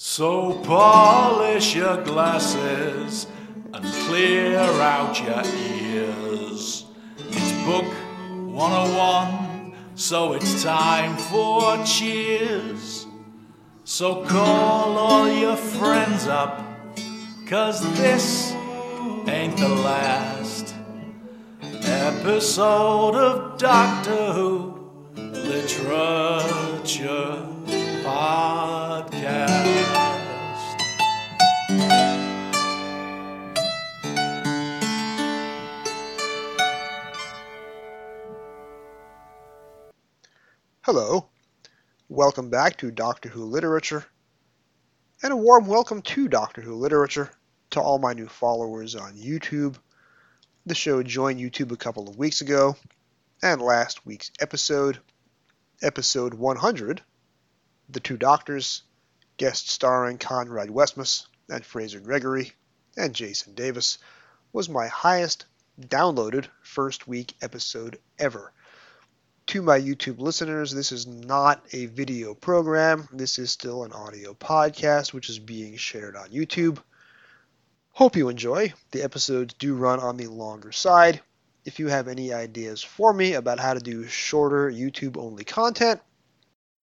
So polish your glasses and clear out your ears. It's book 101, so it's time for cheers. So call all your friends up, cause this ain't the last episode of Doctor Who Literature Podcast. Hello, welcome back to Doctor Who Literature, and a warm welcome to Doctor Who Literature to all my new followers on YouTube. The show joined YouTube a couple of weeks ago, and last week's episode, episode 100, The Two Doctors, guest starring Conrad Westmaas and Fraser Gregory and Jason Davis, was my highest downloaded first week episode ever to my YouTube listeners, this is not a video program. This is still an audio podcast, which is being shared on YouTube. Hope you enjoy. The episodes do run on the longer side. If you have any ideas for me about how to do shorter YouTube only content,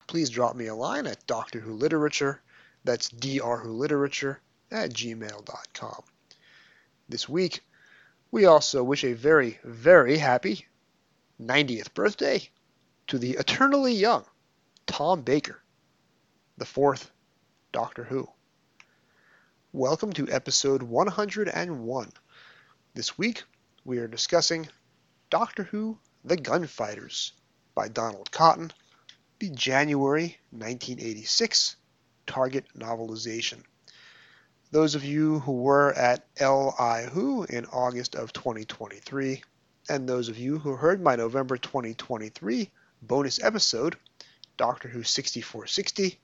please drop me a line at Doctor Who Literature. That's Dr. Who Literature at gmail.com. This week, we also wish a very, very happy 90th birthday to the eternally young Tom Baker, the fourth Doctor Who. Welcome to episode 101. This week we are discussing Doctor Who The Gunfighters by Donald Cotton, the January 1986 Target novelization. Those of you who were at LI Who in August of 2023, and those of you who heard my November 2023 bonus episode, Doctor Who 6460,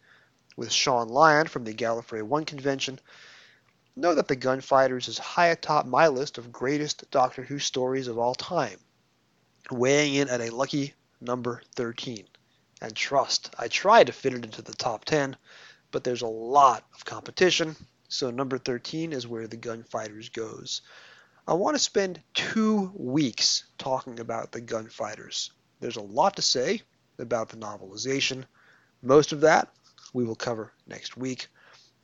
with Sean Lyon from the Gallifrey 1 convention, know that The Gunfighters is high atop my list of greatest Doctor Who stories of all time, weighing in at a lucky number 13. And trust, I tried to fit it into the top 10, but there's a lot of competition, so number 13 is where The Gunfighters goes. I want to spend two weeks talking about The Gunfighters. There's a lot to say about the novelization. Most of that we will cover next week.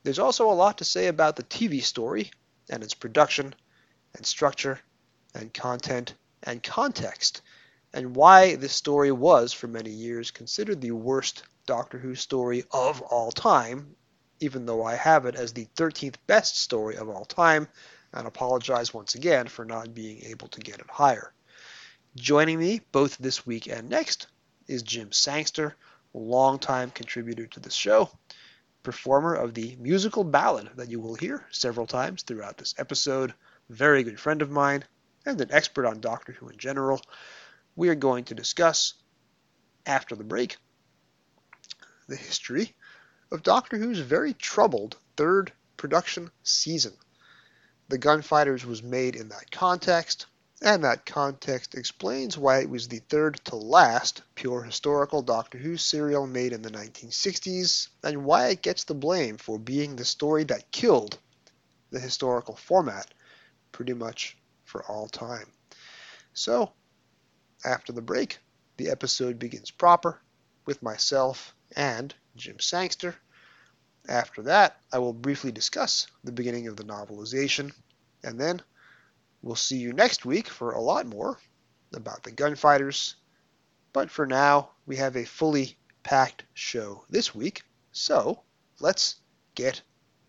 There's also a lot to say about the TV story and its production and structure and content and context and why this story was for many years considered the worst Doctor Who story of all time, even though I have it as the 13th best story of all time and apologize once again for not being able to get it higher. Joining me both this week and next is Jim Sangster, longtime contributor to the show, performer of the musical ballad that you will hear several times throughout this episode, very good friend of mine, and an expert on Doctor Who in general. We are going to discuss, after the break, the history of Doctor Who's very troubled third production season. The Gunfighters was made in that context, and that context explains why it was the third to last pure historical Doctor Who serial made in the 1960s, and why it gets the blame for being the story that killed the historical format pretty much for all time. So, after the break, the episode begins proper with myself and Jim Sangster. After that, I will briefly discuss the beginning of the novelization, and then We'll see you next week for a lot more about the gunfighters. But for now, we have a fully packed show this week, so let's get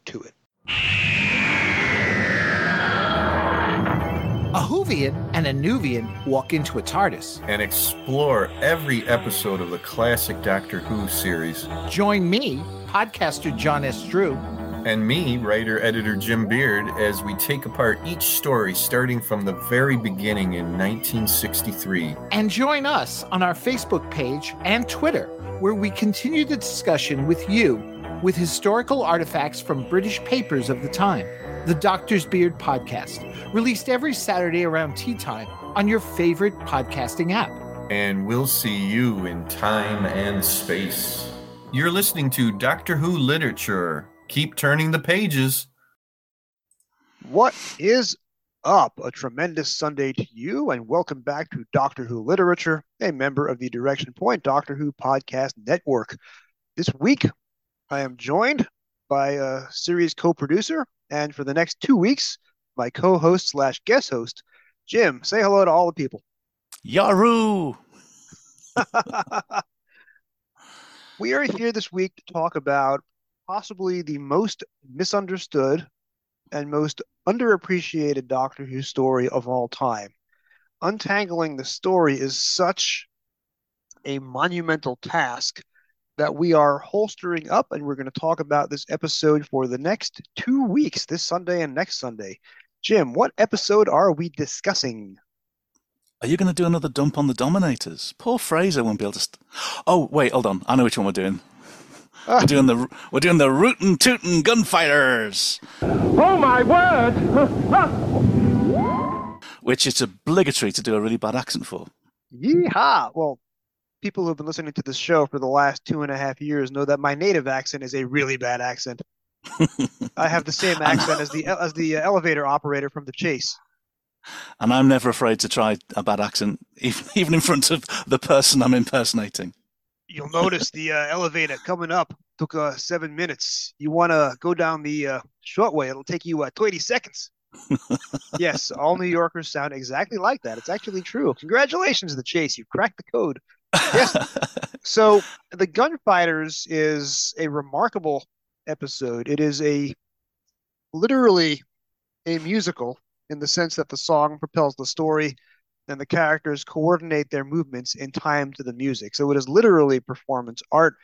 to it. A Whovian and a Nuvian walk into a TARDIS. and explore every episode of the classic Doctor Who series. Join me, podcaster John S. Drew, And me, writer editor Jim Beard, as we take apart each story starting from the very beginning in 1963. and join us on our Facebook page and Twitter, where we continue the discussion with you with historical artifacts from British papers of the time. The Doctor's Beard podcast, released every Saturday around tea time on your favorite podcasting app. And we'll see you in time and space. You're listening to Doctor Who Literature Keep turning the pages. What is up? A tremendous Sunday to you, and welcome back to Doctor Who Literature, a member of the Direction Point Doctor Who Podcast Network. This week, I am joined by a series co producer, and for the next two weeks, my co host slash guest host, Jim. Say hello to all the people. Yaru! we are here this week to talk about possibly the most misunderstood and most underappreciated Doctor Who story of all time. Untangling the story is such a monumental task that we are holstering up, and we're going to talk about this episode for the next two weeks, this Sunday and next Sunday. Jim, what episode are we discussing? Are you going to do another dump on the Dominators? Poor Fraser won't be able to. St- oh wait, hold on. I know which one we're doing. Ah. We're doing the we're doing the rootin' tootin' gunfighters. Oh my word! which it's obligatory to do a really bad accent for. Yeehaw! Well, people who've been listening to this show for the last two and a half years know that my native accent is a really bad accent. I have the same accent as the as the elevator operator from The Chase. And I'm never afraid to try a bad accent, even even in front of the person I'm impersonating. You'll notice the uh, elevator coming up took uh, seven minutes. You want to go down the uh, short way; it'll take you uh, 20 seconds. yes, all New Yorkers sound exactly like that. It's actually true. Congratulations, The Chase. You've cracked the code. Yes. so, The Gunfighters is a remarkable episode. It is a literally a musical in the sense that the song propels the story and the characters coordinate their movements in time to the music. So it is literally performance art.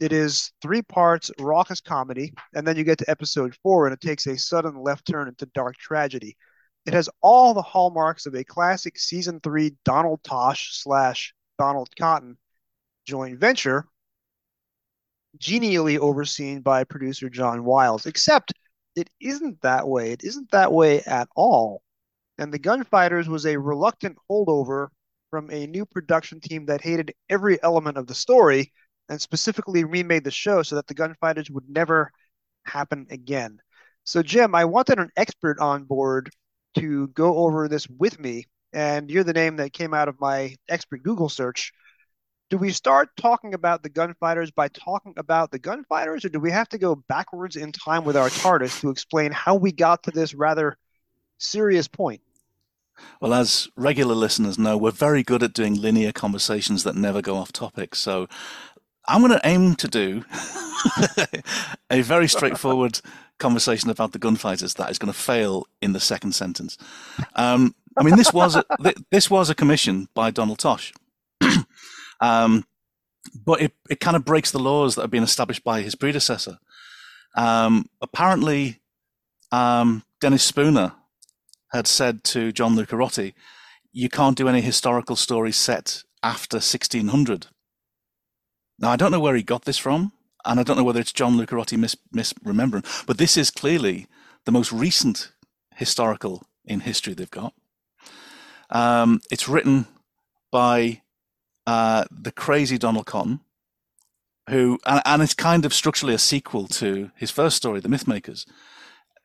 It is three parts raucous comedy, and then you get to episode four, and it takes a sudden left turn into dark tragedy. It has all the hallmarks of a classic season three Donald Tosh slash Donald Cotton joint venture, genially overseen by producer John Wiles, except it isn't that way. It isn't that way at all. And the Gunfighters was a reluctant holdover from a new production team that hated every element of the story and specifically remade the show so that the Gunfighters would never happen again. So, Jim, I wanted an expert on board to go over this with me, and you're the name that came out of my expert Google search do we start talking about the gunfighters by talking about the gunfighters, or do we have to go backwards in time with our TARDIS to explain how we got to this rather serious point? Well, as regular listeners know, we're very good at doing linear conversations that never go off topic. So I'm going to aim to do a very straightforward conversation about the gunfighters that is going to fail in the second sentence. Um, I mean, this was a, this was a commission by Donald Tosh. Um, but it, it kind of breaks the laws that have been established by his predecessor. Um, apparently, um, Dennis Spooner had said to John Lucarotti, you can't do any historical stories set after 1600. Now, I don't know where he got this from, and I don't know whether it's John Lucarotti mis- misremembering, but this is clearly the most recent historical in history they've got. Um, it's written by uh, the crazy Donald Cotton, who and, and, it's kind of structurally a sequel to his first story, The Mythmakers.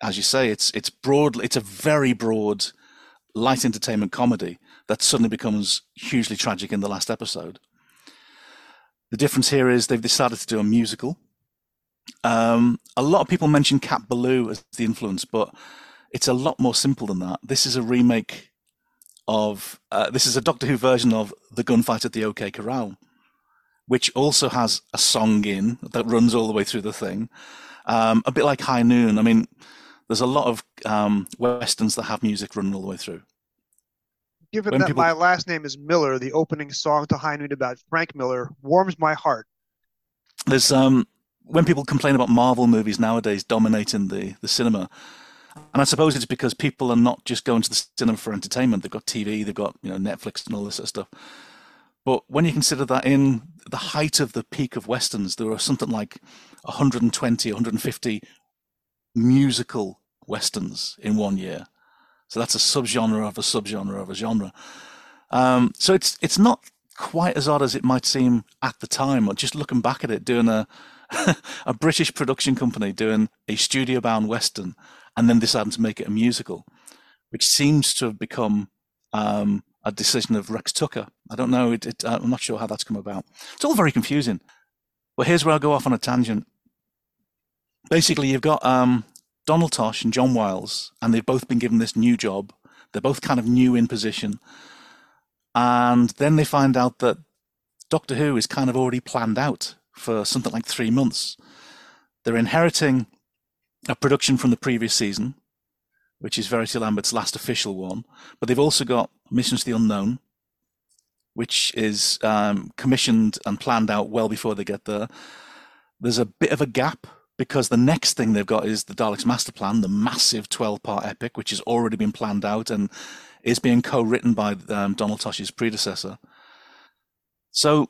As you say, it's it's broad, it's a very broad, light entertainment comedy that suddenly becomes hugely tragic in the last episode. The difference here is they've decided to do a musical. Um, a lot of people mention Cat Ballou as the influence, but it's a lot more simple than that. This is a remake of uh, this is a Doctor Who version of the gunfight at the OK Corral, which also has a song in that runs all the way through the thing, um, a bit like High Noon. I mean, there's a lot of um, westerns that have music running all the way through. Given when that people... my last name is Miller, the opening song to High Noon about Frank Miller warms my heart. There's um when people complain about Marvel movies nowadays dominating the the cinema and I suppose it's because people are not just going to the cinema for entertainment. They've got TV, they've got you know Netflix and all this sort of stuff. But when you consider that in the height of the peak of westerns, there were something like 120, 150 musical westerns in one year. So that's a subgenre of a subgenre of a genre. Um, so it's it's not quite as odd as it might seem at the time. Or just looking back at it, doing a a British production company doing a studio bound Western and then deciding to make it a musical, which seems to have become um, a decision of Rex Tucker. I don't know. It, it, I'm not sure how that's come about. It's all very confusing. But here's where I'll go off on a tangent. Basically, you've got um, Donald Tosh and John Wiles, and they've both been given this new job. They're both kind of new in position. And then they find out that Doctor Who is kind of already planned out for something like three months. They're inheriting a production from the previous season, which is Verity Lambert's last official one, but they've also got Missions to the Unknown, which is um, commissioned and planned out well before they get there. There's a bit of a gap because the next thing they've got is the Daleks Master Plan, the massive 12 part epic, which has already been planned out and is being co written by um, Donald Tosh's predecessor. So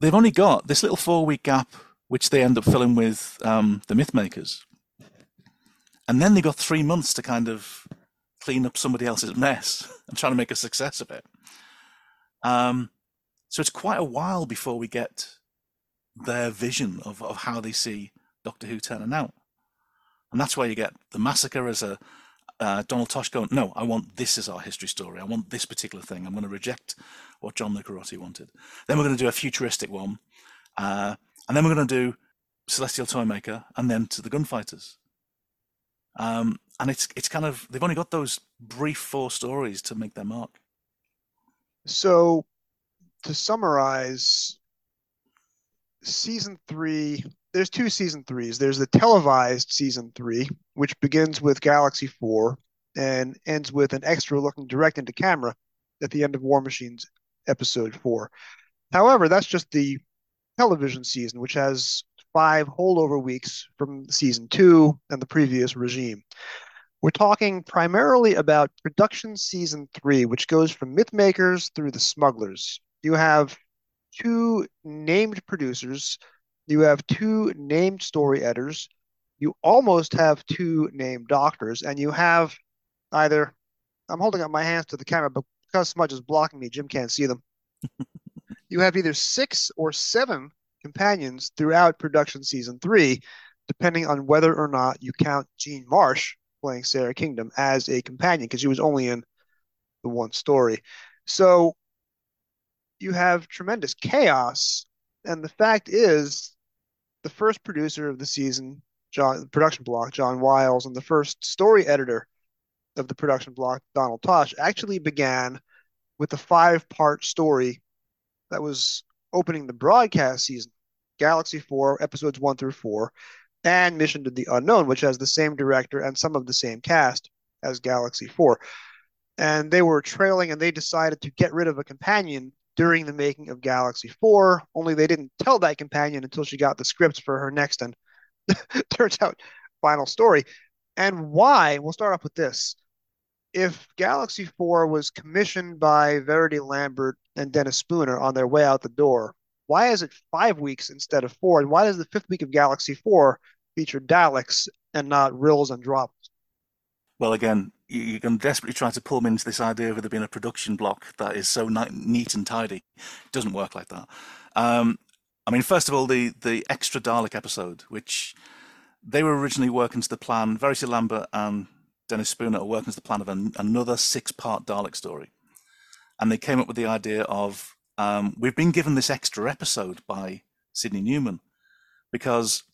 they've only got this little four week gap, which they end up filling with um, the Mythmakers. And then they got three months to kind of clean up somebody else's mess and try to make a success of it. Um, so it's quite a while before we get their vision of, of how they see Doctor Who turning out. And that's why you get the massacre as a uh, Donald Tosh going, no, I want this as our history story. I want this particular thing. I'm going to reject what John Lucarotti wanted. Then we're going to do a futuristic one. Uh, and then we're going to do Celestial Toymaker and then to the Gunfighters. Um, and it's it's kind of they've only got those brief four stories to make their mark. So, to summarize, season three, there's two season threes. There's the televised season three, which begins with Galaxy 4 and ends with an extra looking direct into camera at the end of War Machines episode 4. However, that's just the television season, which has five holdover weeks from season 2 and the previous regime. We're talking primarily about production season 3, which goes from Mythmakers through the Smugglers. You have two named producers, you have two named story editors, you almost have two named doctors, and you have either I'm holding up my hands to the camera, but because Smudge is blocking me, Jim can't see them. you have either six or seven companions throughout production season three, depending on whether or not you count Jean Marsh playing Sara Kingdom as a companion, because she was only in the one story. So you have tremendous chaos. And the fact is, the first producer of the season, John, the production block, John Wiles, and the first story editor of the production block, Donald Tosh, actually began with a five part story that was opening the broadcast season Galaxy 4, episodes 1 through 4, and Mission to the Unknown, which has the same director and some of the same cast as Galaxy 4. And they were trailing and they decided to get rid of a companion during the making of Galaxy 4, only they didn't tell that companion until she got the scripts for her next and turns out final story. And why? We'll start off with this. If Galaxy 4 was commissioned by Verity Lambert and Dennis Spooner on their way out the door, why is it five weeks instead of four? And why does the fifth week of Galaxy 4 feature Daleks and not Rills and Drops? Well, again, you can desperately try to pull them into this idea of there being a production block that is so neat and tidy. It doesn't work like that. Um, I mean, first of all, the the extra Dalek episode, which they were originally working to the plan. Verity Lambert and Dennis Spooner are working to the plan of an, another six-part Dalek story, and they came up with the idea of um, we've been given this extra episode by Sydney Newman because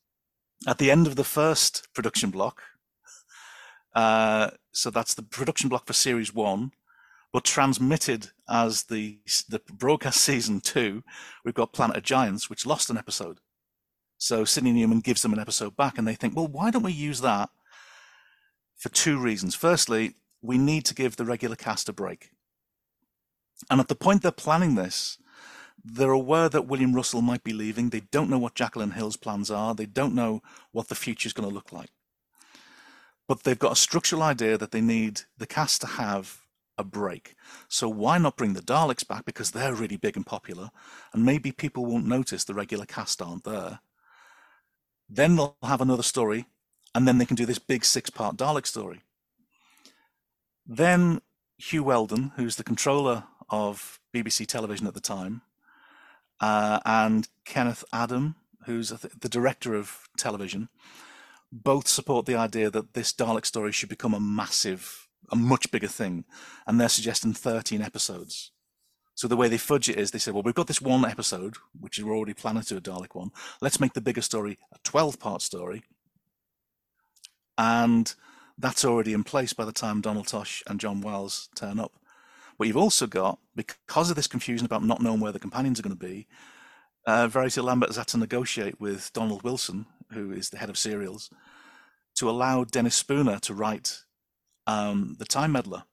at the end of the first production block, uh, so that's the production block for series one, but transmitted as the the broadcast season two. We've got Planet of Giants, which lost an episode. So Sydney Newman gives them an episode back, and they think, well, why don't we use that for two reasons? Firstly, we need to give the regular cast a break. And at the point they're planning this, they're aware that William Russell might be leaving. They don't know what Jacqueline Hill's plans are. They don't know what the future is going to look like but they've got a structural idea that they need the cast to have a break. So why not bring the Daleks back because they're really big and popular, and maybe people won't notice the regular cast aren't there. Then they'll have another story, and then they can do this big six-part Dalek story. Then Huw Wheldon, who's the controller of BBC Television at the time, uh, and Kenneth Adam, who's the director of television, both support the idea that this Dalek story should become a massive, a much bigger thing, and they're suggesting 13 episodes. So the way they fudge it is they say, well, we've got this one episode, which we're already planning to a Dalek one. Let's make the bigger story a 12 part story. And that's already in place by the time Donald Tosh and John Wiles turn up. But you've also got, because of this confusion about not knowing where the companions are going to be, uh, Verity Lambert has had to negotiate with Donald Wilson, who is the head of serials, to allow Dennis Spooner to write um, the Time Meddler,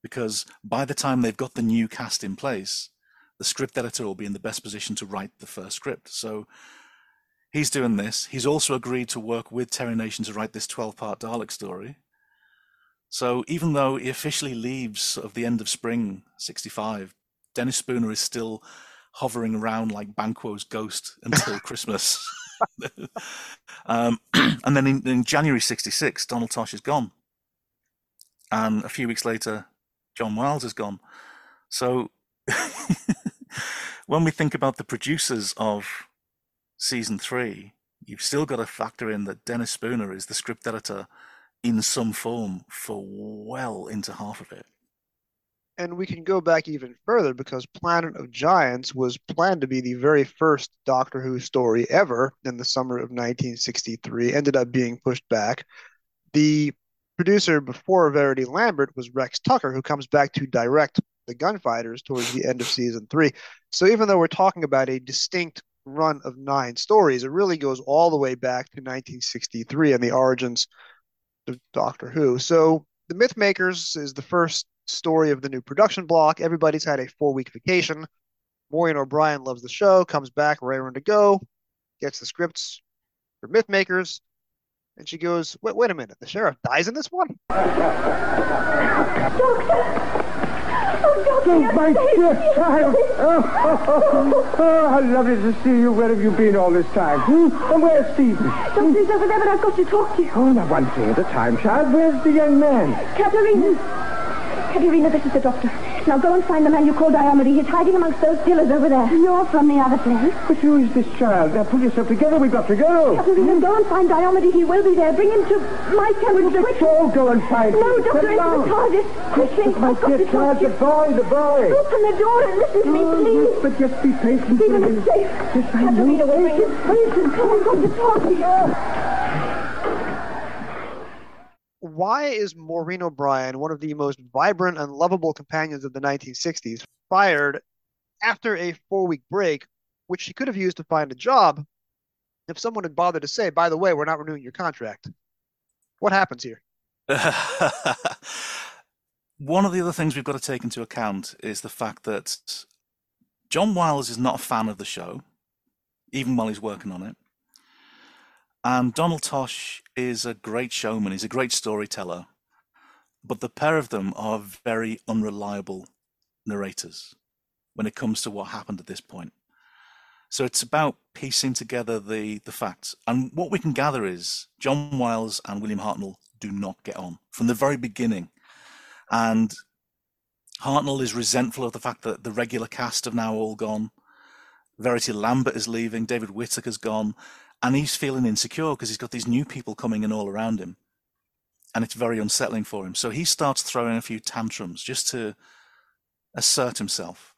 because by the time they've got the new cast in place, the script editor will be in the best position to write the first script. So he's doing this. He's also agreed to work with Terry Nation to write this 12 part Dalek story. So even though he officially leaves of the end of spring 65, Dennis Spooner is still hovering around like Banquo's ghost until Christmas. um, and then in, in, January 66, Donald Tosh is gone. And a few weeks later, John Wiles is gone. So when we think about the producers of season three, you've still got to factor in that Dennis Spooner is the script editor in some form for well into half of it. And we can go back even further because Planet of Giants was planned to be the very first Doctor Who story ever in the summer of 1963, ended up being pushed back. The producer before Verity Lambert was Rex Tucker, who comes back to direct the Gunfighters towards the end of season three. So even though we're talking about a distinct run of nine stories, it really goes all the way back to 1963 and the origins of Doctor Who. So the Mythmakers is the first story of the new production block. Everybody's had a four week vacation. Maureen O'Brien loves the show, comes back raring to go, gets the scripts for Mythmakers, and she goes, wait, wait a minute, the sheriff dies in this one? Doctor! Oh, my dear child. Oh, oh, oh, how lovely to see you. Where have you been all this time? Hmm? And where's Steven? Doctor's over there, but I've got to talk to you. Oh, now one thing at a time, child. Where's the young man? Katarina. Katarina, this is the doctor. Now go and find the man you call Diomede. He's hiding amongst those pillars over there. You're from the other place? But who is this child? Now pull yourself together. We've got to go. Katarina, go and find Diomede. He will be there. Bring him to my temple. Let's all go and find him. No, doctor, into the TARDIS. Quickly. My dear child, the boy, the boy. Open the door and listen to me, oh, please. But just be patient. Steven is safe. Yes, I Katarina know. will bring him. Patient. Come on, come to talk to you why is Maureen O'Brien, one of the most vibrant and lovable companions of the 1960s, fired after a four week break, which she could have used to find a job if someone had bothered to say, by the way, we're not renewing your contract? What happens here? one of the other things we've got to take into account is the fact that John Wiles is not a fan of the show, even while he's working on it. And Donald Tosh is a great showman, he's a great storyteller, but the pair of them are very unreliable narrators when it comes to what happened at this point. So it's about piecing together the, the facts. And what we can gather is John Wiles and William Hartnell do not get on from the very beginning. And Hartnell is resentful of the fact that the regular cast have now all gone. Verity Lambert is leaving, David Whitaker's gone, and he's feeling insecure because he's got these new people coming in all around him. And it's very unsettling for him. So he starts throwing a few tantrums just to assert himself.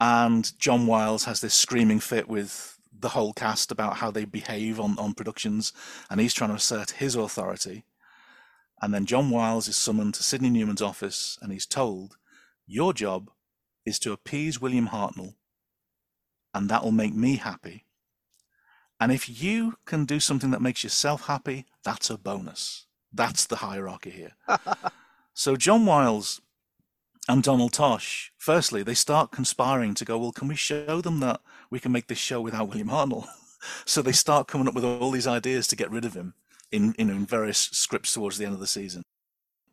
And john wiles has this screaming fit with the whole cast about how they behave on, on productions. And he's trying to assert his authority. And then john wiles is summoned to sydney newman's office and he's told your job is to appease william hartnell and that will make me happy and if you can do something that makes yourself happy, that's a bonus. That's the hierarchy here. so John Wiles and Donald Tosh, firstly, they start conspiring to go, well, can we show them that we can make this show without William Hartnell? so they start coming up with all these ideas to get rid of him in, in, in various scripts towards the end of the season.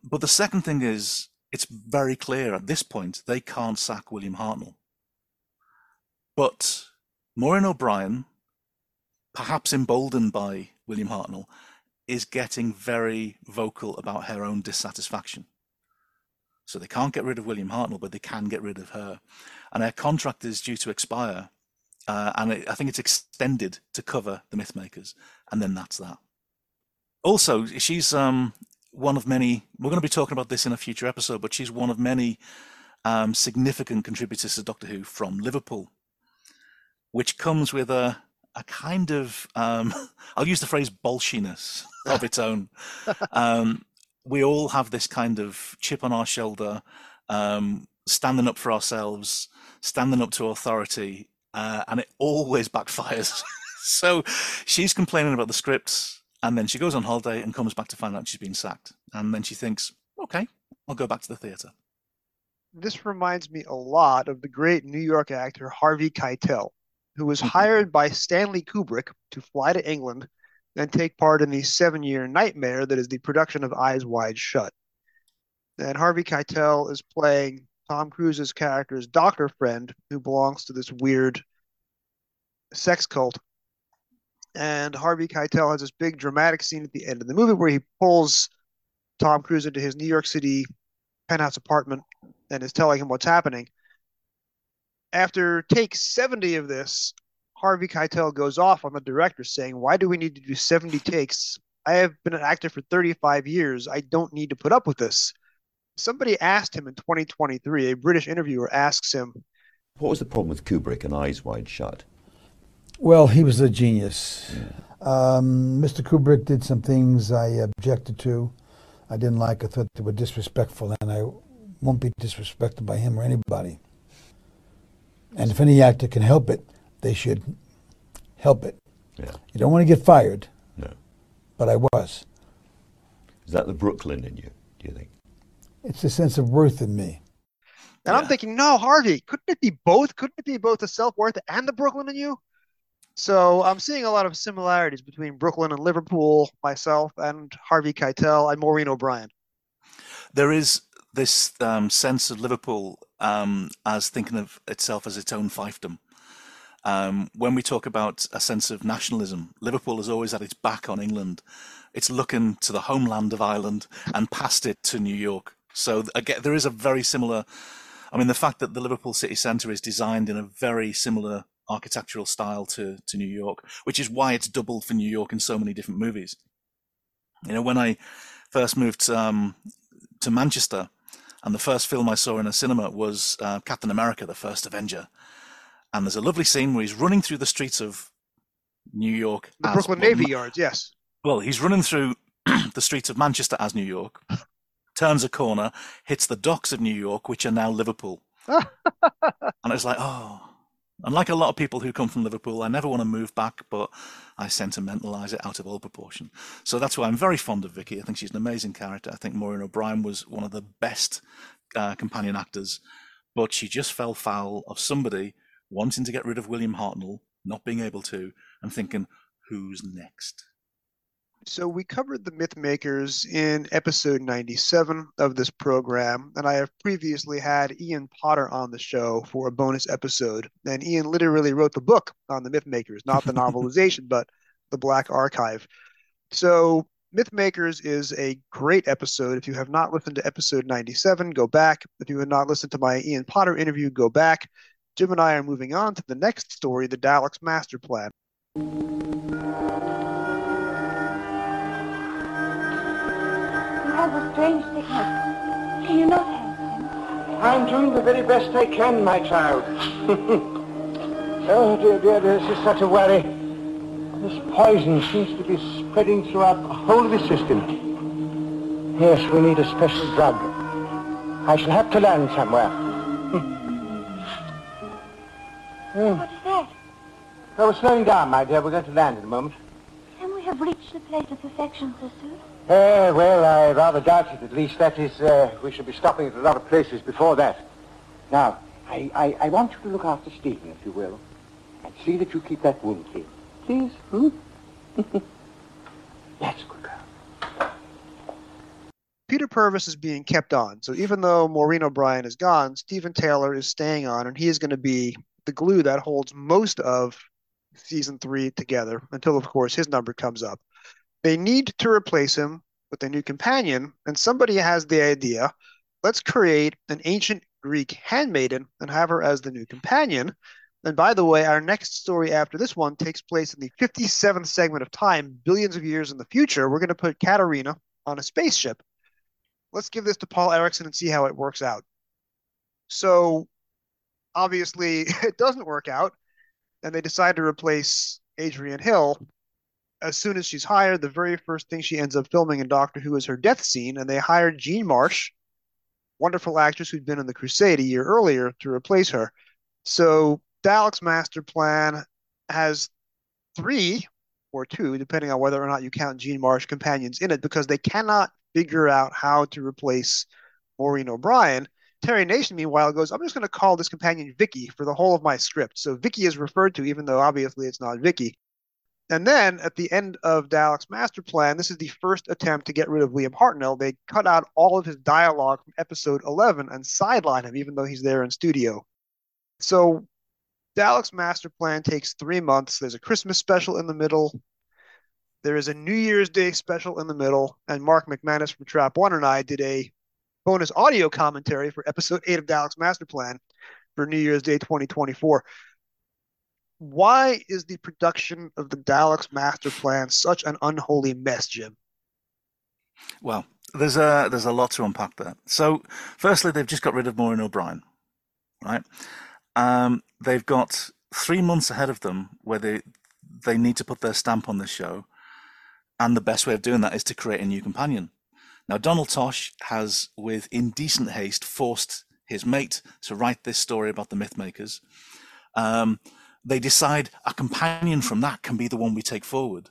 But the second thing is, it's very clear at this point they can't sack William Hartnell. But Maureen O'Brien perhaps emboldened by William Hartnell, is getting very vocal about her own dissatisfaction. So they can't get rid of William Hartnell, but they can get rid of her. And her contract is due to expire uh, and it, I think it's extended to cover the Mythmakers, and then that's that. Also, she's um, one of many. We're going to be talking about this in a future episode, but she's one of many um, significant contributors to Doctor Who from Liverpool, which comes with a a kind of um, I'll use the phrase bolshiness of its own. Um, we all have this kind of chip on our shoulder, um, standing up for ourselves, standing up to authority, uh, and it always backfires. so she's complaining about the scripts, and then she goes on holiday and comes back to find out she's been sacked, and then she thinks, "Okay, I'll go back to the theatre." This reminds me a lot of the great New York actor Harvey Keitel, who was mm-hmm. hired by Stanley Kubrick to fly to England and take part in the seven year nightmare that is the production of Eyes Wide Shut. And Harvey Keitel is playing Tom Cruise's character's doctor friend who belongs to this weird sex cult. And Harvey Keitel has this big dramatic scene at the end of the movie where he pulls Tom Cruise into his New York City penthouse apartment and is telling him what's happening. After take 70 of this, Harvey Keitel goes off on the director saying, Why do we need to do 70 takes? I have been an actor for 35 years. I don't need to put up with this. Somebody asked him in 2023, a British interviewer asks him, What was the problem with Kubrick and Eyes Wide Shut? Well, he was a genius. Um, Mr. Kubrick did some things I objected to. I didn't like. I thought they were disrespectful, and I won't be disrespected by him or anybody. And if any actor can help it, they should help it. Yeah. You don't want to get fired, No. but I was. Is that the Brooklyn in you, do you think? It's a sense of worth in me. and I'm thinking, no, Harvey, couldn't it be both? Couldn't it be both the self worth and the Brooklyn in you? So I'm seeing a lot of similarities between Brooklyn and Liverpool, myself, and Harvey Keitel and Maureen O'Brien. there is this um, sense of Liverpool um, as thinking of itself as its own fiefdom. Um, when we talk about a sense of nationalism, Liverpool has always had its back on England. It's looking to the homeland of Ireland and past it to New York. So again, there is a very similar. I mean, the fact that the Liverpool city centre is designed in a very similar architectural style to to New York, which is why it's doubled for New York in so many different movies. You know, when I first moved um, to Manchester, and the first film I saw in a cinema was uh, Captain America: The First Avenger, and there's a lovely scene where he's running through the streets of New York. The as- Brooklyn Navy Yards, yes. Well, he's running through the streets of Manchester as New York, turns a corner, hits the docks of New York, which are now Liverpool, and it's like, oh. And like a lot of people who come from Liverpool, I never want to move back, but I sentimentalize it out of all proportion. So that's why I'm very fond of Vicki. I think she's an amazing character. I think Maureen O'Brien was one of the best uh, companion actors, but she just fell foul of somebody wanting to get rid of William Hartnell, not being able to, and thinking, who's next? So we covered the myth makers in episode 97 of this program, and I have previously had Ian Potter on the show for a bonus episode. And Ian literally wrote the book on the myth makers, not the novelization, but the Black Archive. So Myth Makers is a great episode. If you have not listened to episode 97, go back. If you have not listened to my Ian Potter interview, go back. Jim and I are moving on to the next story, the Daleks Master Plan. Have a strange sickness. Can you not help him? I'm doing the very best I can, my child. oh, dear, dear, this is such a worry. This poison seems to be spreading throughout the whole of the system. Yes, we need a special drug. I shall have to land somewhere. Hmm. What is that? Oh, we're slowing down, my dear. We're going to land in a moment. Can we have reached the place of perfection so soon? Uh, well, I rather doubt it. At least that is, uh, we should be stopping at a lot of places before that. Now, I, I, I want you to look after Steven, if you will, and see that you keep that wound clean. Please, hmm? That's good girl. Peter Purves is being kept on. So even though Maureen O'Brien is gone, Steven Taylor is staying on, and he is going to be the glue that holds most of season three together until, of course, his number comes up. They need to replace him with a new companion, and somebody has the idea let's create an ancient Greek handmaiden and have her as the new companion. And by the way, our next story after this one takes place in the 57th segment of time, billions of years in the future. We're going to put Katarina on a spaceship. Let's give this to Paul Erickson and see how it works out. So, obviously, it doesn't work out, and they decide to replace Adrienne Hill. As soon as she's hired, the very first thing she ends up filming in Doctor Who is her death scene, and they hired Jean Marsh, wonderful actress who'd been in The Crusade a year earlier, to replace her. So Dalek's master plan has three or two, depending on whether or not you count Jean Marsh companions in it, because they cannot figure out how to replace Maureen O'Brien. Terry Nation, meanwhile, goes, I'm just going to call this companion Vicki for the whole of my script. So Vicki is referred to, even though obviously it's not Vicki. And then at the end of Dalek's master plan, this is the first attempt to get rid of William Hartnell. They cut out all of his dialogue from episode 11 and sideline him, even though he's there in studio. So Dalek's master plan takes three months. There's a Christmas special in the middle. There is a New Year's Day special in the middle. And Mark McManus from Trap One and I did a bonus audio commentary for episode eight of Dalek's master plan for New Year's Day 2024. Why is the production of the Dalek's master plan such an unholy mess, Jim? Well, there's a there's a lot to unpack there. So, firstly, they've just got rid of Maureen O'Brien, right? Um, they've got three months ahead of them where they they need to put their stamp on this show, and the best way of doing that is to create a new companion. Now, Donald Tosh has, with indecent haste, forced his mate to write this story about the Mythmakers. Um, they decide a companion from that can be the one we take forward.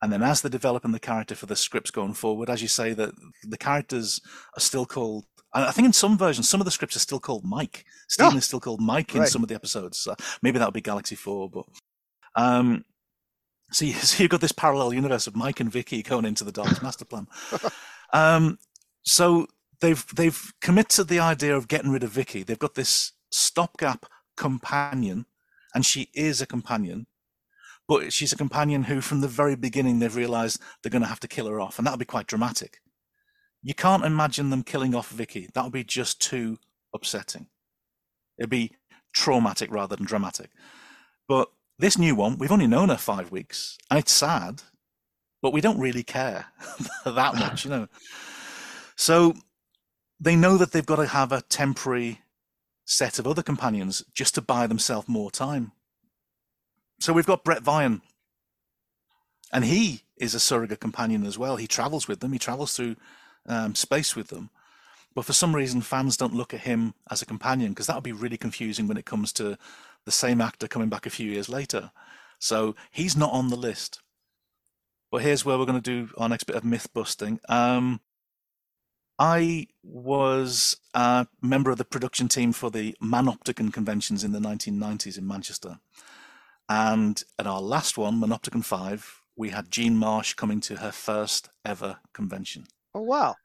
And then as they're developing the character for the scripts going forward, as you say, that the characters are still called I think in some versions, some of the scripts are still called Mike. Steven oh, is still called Mike in right. some of the episodes. So maybe that would be Galaxy Four, but um, so, you, so you've got this parallel universe of Mike and Vicki going into the Daleks master plan. um, so they've they've committed the idea of getting rid of Vicki. They've got this stopgap companion, and she is a companion, but she's a companion who, from the very beginning, they've realised they're going to have to kill her off, and that'll be quite dramatic you can't imagine them killing off Vicki. That would be just too upsetting. It'd be traumatic rather than dramatic. But this new one, we've only known her five weeks, and it's sad, but we don't really care that much, you know. So they know that they've got to have a temporary set of other companions just to buy themselves more time. So we've got Bret Vyon, and he is a surrogate companion as well. He travels with them. He travels through um, space with them. But for some reason, fans don't look at him as a companion because that would be really confusing when it comes to the same actor coming back a few years later. So he's not on the list. But here's where we're going to do our next bit of myth busting. Um, I was a member of the production team for the Manopticon conventions in the 1990s in Manchester. And at our last one, Manopticon 5, we had Jean Marsh coming to her first ever convention. Oh wow!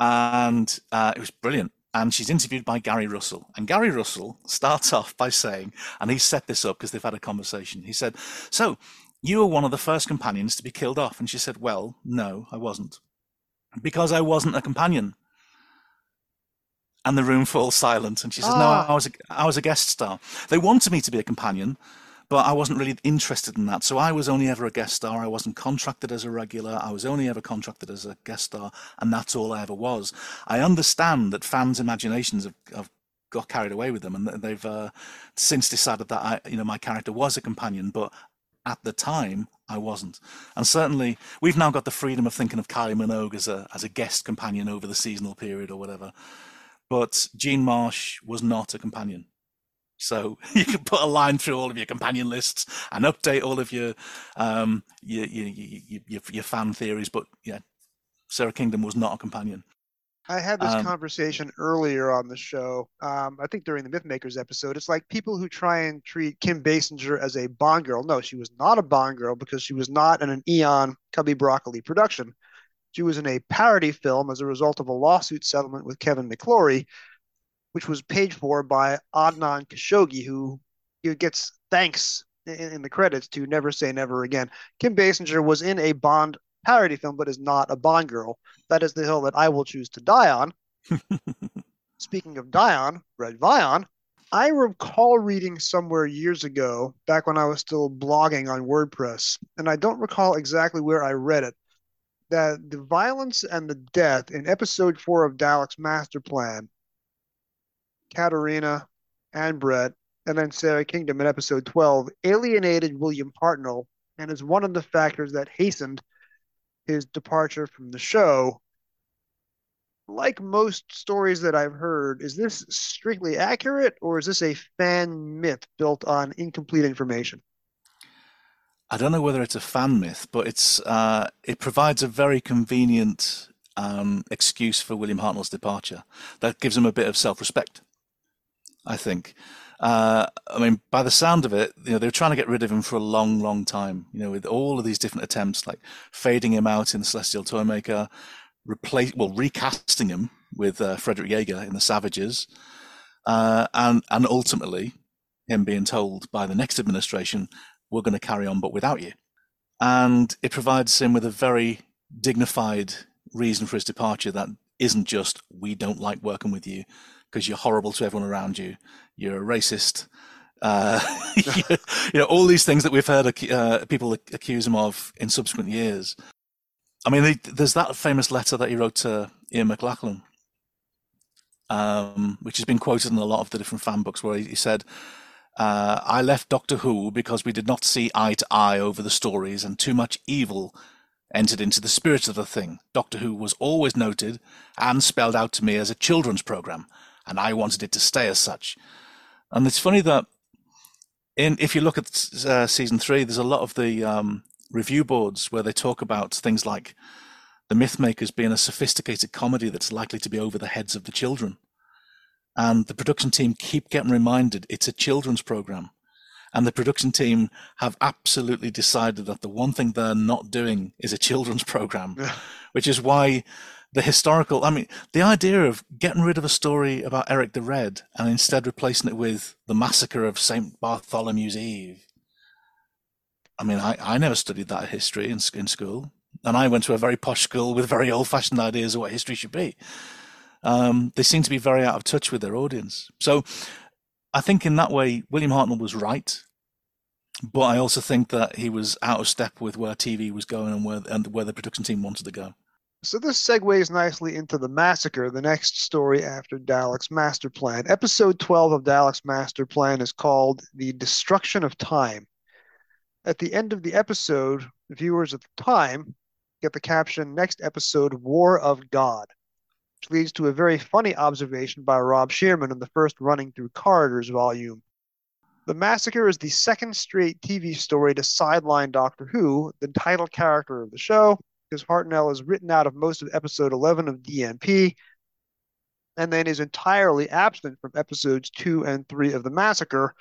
And uh, it was brilliant. And she's interviewed by Gary Russell. And Gary Russell starts off by saying, and he set this up because they've had a conversation. He said, "So you were one of the first companions to be killed off." And she said, "Well, no, I wasn't, because I wasn't a companion." And the room falls silent. And she says, ah. "No, I was a, I was a guest star. They wanted me to be a companion." but I wasn't really interested in that. So I was only ever a guest star. I wasn't contracted as a regular. I was only ever contracted as a guest star, and that's all I ever was. I understand that fans' imaginations have, have got carried away with them, and they've uh, since decided that I, you know, my character was a companion, but at the time I wasn't. And certainly, we've now got the freedom of thinking of Kylie Minogue as a as a guest companion over the seasonal period or whatever. But Jean Marsh was not a companion. So you can put a line through all of your companion lists and update all of your um, your, your, your, your fan theories. But yeah, Sara Kingdom was not a companion. I had this um, conversation earlier on the show. Um, I think during the Mythmakers episode. It's like people who try and treat Kim Basinger as a Bond girl. No, she was not a Bond girl because she was not in an Eon Cubby Broccoli production. She was in a parody film as a result of a lawsuit settlement with Kevin McClory which was paid for by Adnan Khashoggi, who gets thanks in, in, the credits to Never Say Never Again. Kim Basinger was in a Bond parody film, but is not a Bond girl. That is the hill that I will choose to die on. Speaking of die on, Bret Vyon I recall reading somewhere years ago, back when I was still blogging on WordPress, and I don't recall exactly where I read it, that the violence and the death in episode four of Dalek's Master Plan, Katarina and Bret, and then Sara Kingdom in episode 12, alienated William Hartnell and is one of the factors that hastened his departure from the show. Like most stories that I've heard, is this strictly accurate or is this a fan myth built on incomplete information? I don't know whether it's a fan myth, but it's uh, it provides a very convenient um, excuse for William Hartnell's departure. That gives him a bit of self-respect, I think. Uh, I mean, by the sound of it, you know, they were trying to get rid of him for a long, long time. You know, with all of these different attempts, like fading him out in the Celestial Toymaker, replace, well, recasting him with uh, Frederick Jaeger in the Savages, uh, and and ultimately him being told by the next administration, "We're going to carry on, but without you," and it provides him with a very dignified reason for his departure that isn't just "we don't like working with you." Because you're horrible to everyone around you. You're a racist. Uh, you, you know, all these things that we've heard uh, people accuse him of in subsequent years. I mean, there's that famous letter that he wrote to Ian McLachlan, um, which has been quoted in a lot of the different fan books, where he, he said, uh, I left Doctor Who because we did not see eye to eye over the stories, and too much evil entered into the spirit of the thing. Doctor Who was always noted and spelled out to me as a children's program, and I wanted it to stay as such. And it's funny that in if you look at uh, season three, there's a lot of the um, review boards where they talk about things like the Mythmakers being a sophisticated comedy that's likely to be over the heads of the children. And the production team keep getting reminded it's a children's program. And the production team have absolutely decided that the one thing they're not doing is a children's program, which is why the historical i mean the idea of getting rid of a story about eric the red and instead replacing it with the massacre of st bartholomew's eve. I mean i, I never studied that history in, in school and i went to a very posh school with very old-fashioned ideas of what history should be. Um, they seem to be very out of touch with their audience. So i think in that way william hartnell was right but i also think that he was out of step with where tv was going and where and where the production team wanted to go so this segues nicely into the massacre, the next story after Dalek's master plan. Episode 12 of Dalek's master plan is called The Destruction of Time. At the end of the episode, viewers at the time get the caption Next episode, War of God, which leads to a very funny observation by Rob Shearman in the first Running Through Corridors volume. The Massacre is the second straight TV story to sideline Doctor Who, the title character of the show, because Hartnell is written out of most of episode 11 of DMP and then is entirely absent from episodes 2 and 3 of The Massacre,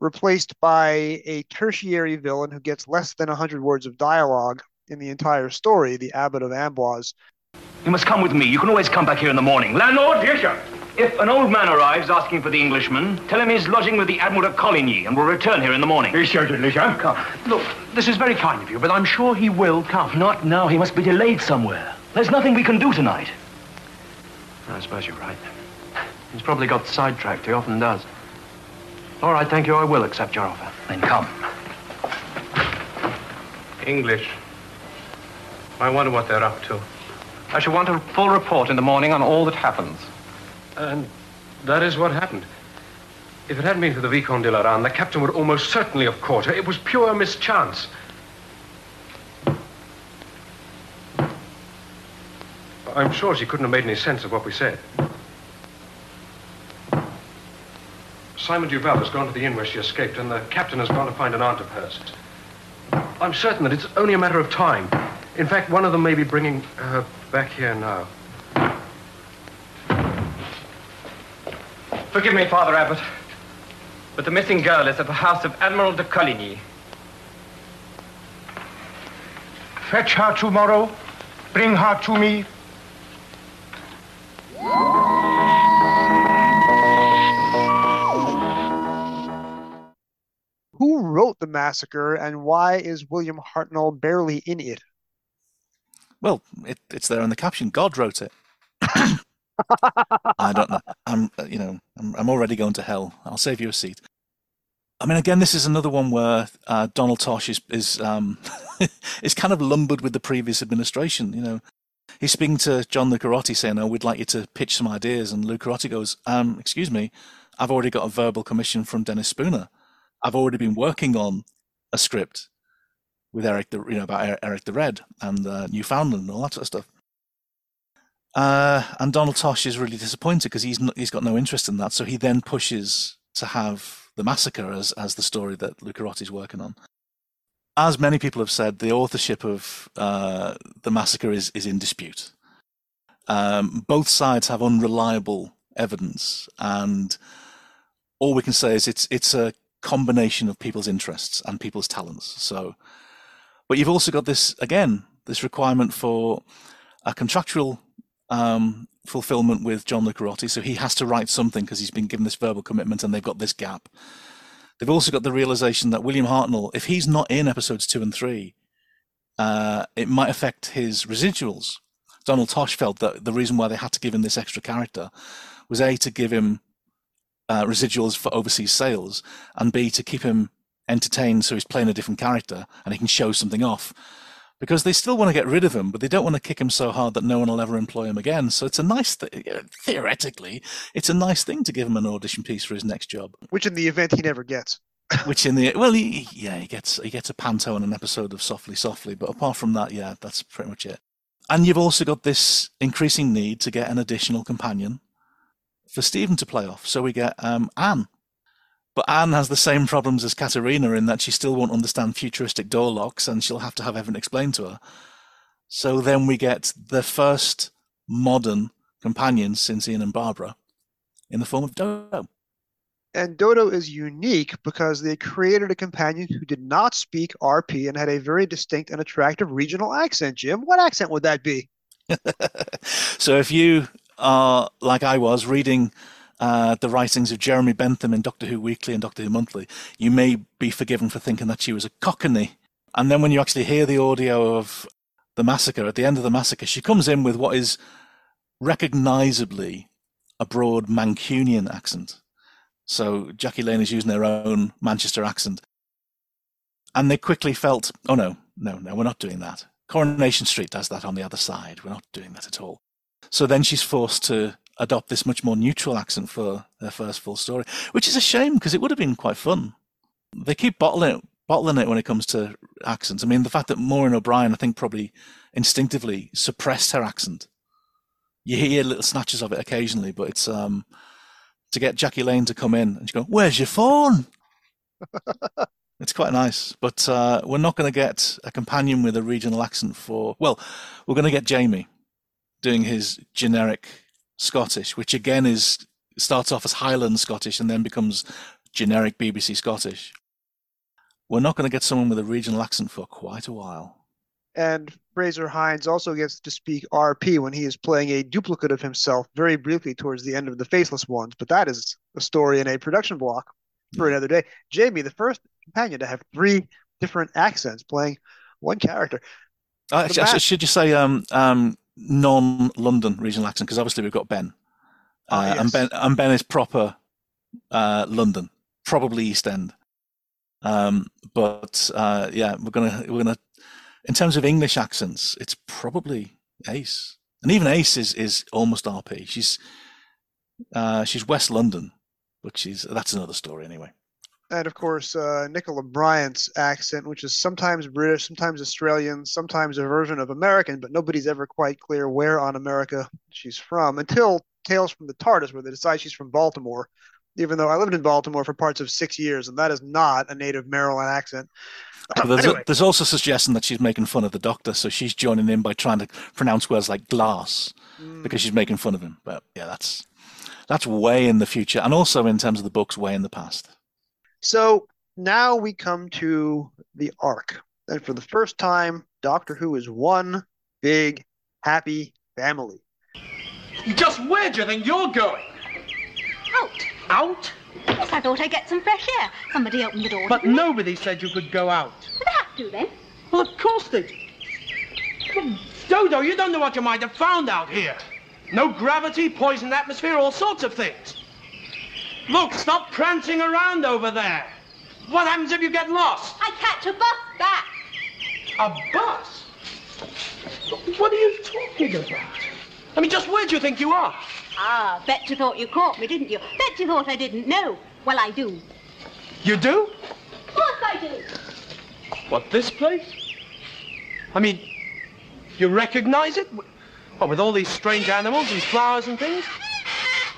replaced by a tertiary villain who gets less than 100 words of dialogue in the entire story, the Abbot of Amboise. You must come with me. You can always come back here in the morning. Landlord? Yes, sir. If an old man arrives asking for the Englishman, tell him he's lodging with the Admiral of Coligny and will return here in the morning. Yes, certainly, sir. Come. Look, this is very kind of you, but I'm sure he will come. Not now. He must be delayed somewhere. There's nothing we can do tonight. I suppose you're right. He's probably got sidetracked. He often does. All right, thank you. I will accept your offer. Then come. English. I wonder what they're up to. I shall want a full report in the morning on all that happens. And that is what happened. If it hadn't been for the Vicomte de la the captain would almost certainly have caught her. It was pure mischance. I'm sure she couldn't have made any sense of what we said. Simon Duval has gone to the inn where she escaped, and the captain has gone to find an aunt of hers. I'm certain that it's only a matter of time. In fact, one of them may be bringing her back here now. Forgive me, Father Abbot, but the missing girl is at the house of Admiral de Coligny. Fetch her tomorrow. Bring her to me. Who wrote the massacre and why is William Hartnell barely in it? Well, it, it's there in the caption. God wrote it. I don't know. I'm, uh, you know, I'm, I'm already going to hell. I'll save you a seat. I mean, again, this is another one where uh, Donald Tosh is is um, is kind of lumbered with the previous administration. You know, he's speaking to John Lucarotti saying, "Oh, we'd like you to pitch some ideas," and Lucarotti goes, um, "Excuse me, I've already got a verbal commission from Dennis Spooner. I've already been working on a script with Eric, the you know about Eric the Red and uh, Newfoundland and all that sort of stuff." Uh, and Donald Tosh is really disappointed because he's not, he's got no interest in that. So he then pushes to have the massacre as as the story that Lucarotti is working on. As many people have said, the authorship of uh, the massacre is is in dispute. Um, both sides have unreliable evidence, and all we can say is it's it's a combination of people's interests and people's talents. So, but you've also got this again, this requirement for a contractual um, fulfillment with John Lucarotti, so he has to write something because he's been given this verbal commitment and they've got this gap. They've also got the realization that William Hartnell, if he's not in episodes two and three, uh, it might affect his residuals. Donald Tosh felt that the reason why they had to give him this extra character was A, to give him uh, residuals for overseas sales, and B, to keep him entertained so he's playing a different character and he can show something off because they still want to get rid of him, but they don't want to kick him so hard that no one will ever employ him again. So it's a nice, th- theoretically, it's a nice thing to give him an audition piece for his next job. Which, in the event, he never gets. Which, in the well, he, yeah, he gets he gets a panto and an episode of Softly Softly, but apart from that, yeah, that's pretty much it. And you've also got this increasing need to get an additional companion for Steven to play off. So we get um, Anne, but Anne has the same problems as Katarina in that she still won't understand futuristic door locks and she'll have to have everything explained to her. So then we get the first modern companion since Ian and Barbara in the form of Dodo. And Dodo is unique because they created a companion who did not speak RP and had a very distinct and attractive regional accent. Jim, what accent would that be? so if you are, like I was, reading uh, the writings of Jeremy Bentham in Doctor Who Weekly and Doctor Who Monthly, you may be forgiven for thinking that she was a cockney. And then when you actually hear the audio of the massacre, at the end of the massacre, she comes in with what is recognizably a broad Mancunian accent. So Jackie Lane is using her own Manchester accent. And they quickly felt, oh no, no, no, we're not doing that. Coronation Street does that on the other side. We're not doing that at all. So then she's forced to adopt this much more neutral accent for their first full story, which is a shame because it would have been quite fun. They keep bottling it, bottling it when it comes to accents. I mean, the fact that Maureen O'Brien, I think, probably instinctively suppressed her accent. You hear little snatches of it occasionally, but it's um, to get Jackie Lane to come in and she go, "Where's your phone?" it's quite nice, but uh, we're not going to get a companion with a regional accent for. Well, we're going to get Jamie doing his generic Scottish, which again is starts off as Highland Scottish and then becomes generic BBC Scottish. We're not going to get someone with a regional accent for quite a while. And Frazer Hines also gets to speak RP when he is playing a duplicate of himself very briefly towards the end of the Faceless Ones, but that is a story in a production block for another day. Jamie, the first companion to have three different accents playing one character. Uh, actually, should you say um, um, non-London regional accent because obviously we've got Ben, oh, uh, yes. and Ben and Ben is proper uh, London, probably East End. Um, but uh, yeah, we're gonna we're gonna in terms of English accents, it's probably Ace, and even Ace is is almost RP. She's uh, she's West London, but she's that's another story anyway and of course uh, Nicola Bryant's accent, which is sometimes British, sometimes Australian, sometimes a version of American, but nobody's ever quite clear where on America she's from until Tales from the TARDIS, where they decide she's from Baltimore. Even though I lived in Baltimore for parts of six years, and that is not a native Maryland accent. there's, anyway. there's also suggestion that she's making fun of the Doctor, so she's joining in by trying to pronounce words like glass Mm. because she's making fun of him. But yeah, that's that's way in the future, and also in terms of the books, way in the past. So now we come to the arc. And for the first time, Doctor Who is one big, happy family. Just where do you think you're going? Out. Out? Yes, I thought I'd get some fresh air. Somebody opened the door. But didn't they? nobody said you could go out. They have to then. Well, of course they did. Dodo, you don't know what you might have found out here. No gravity, poisoned atmosphere, all sorts of things. Look, stop prancing around over there. What happens if you get lost? I catch a bus back. A bus? What are you talking about? I mean, just where do you think you are? Ah, bet you thought you caught me, didn't you? Bet you thought I didn't know. Well, I do. You do? Of course I do. What, this place? I mean, you recognize it? What, with all these strange animals, these flowers and things?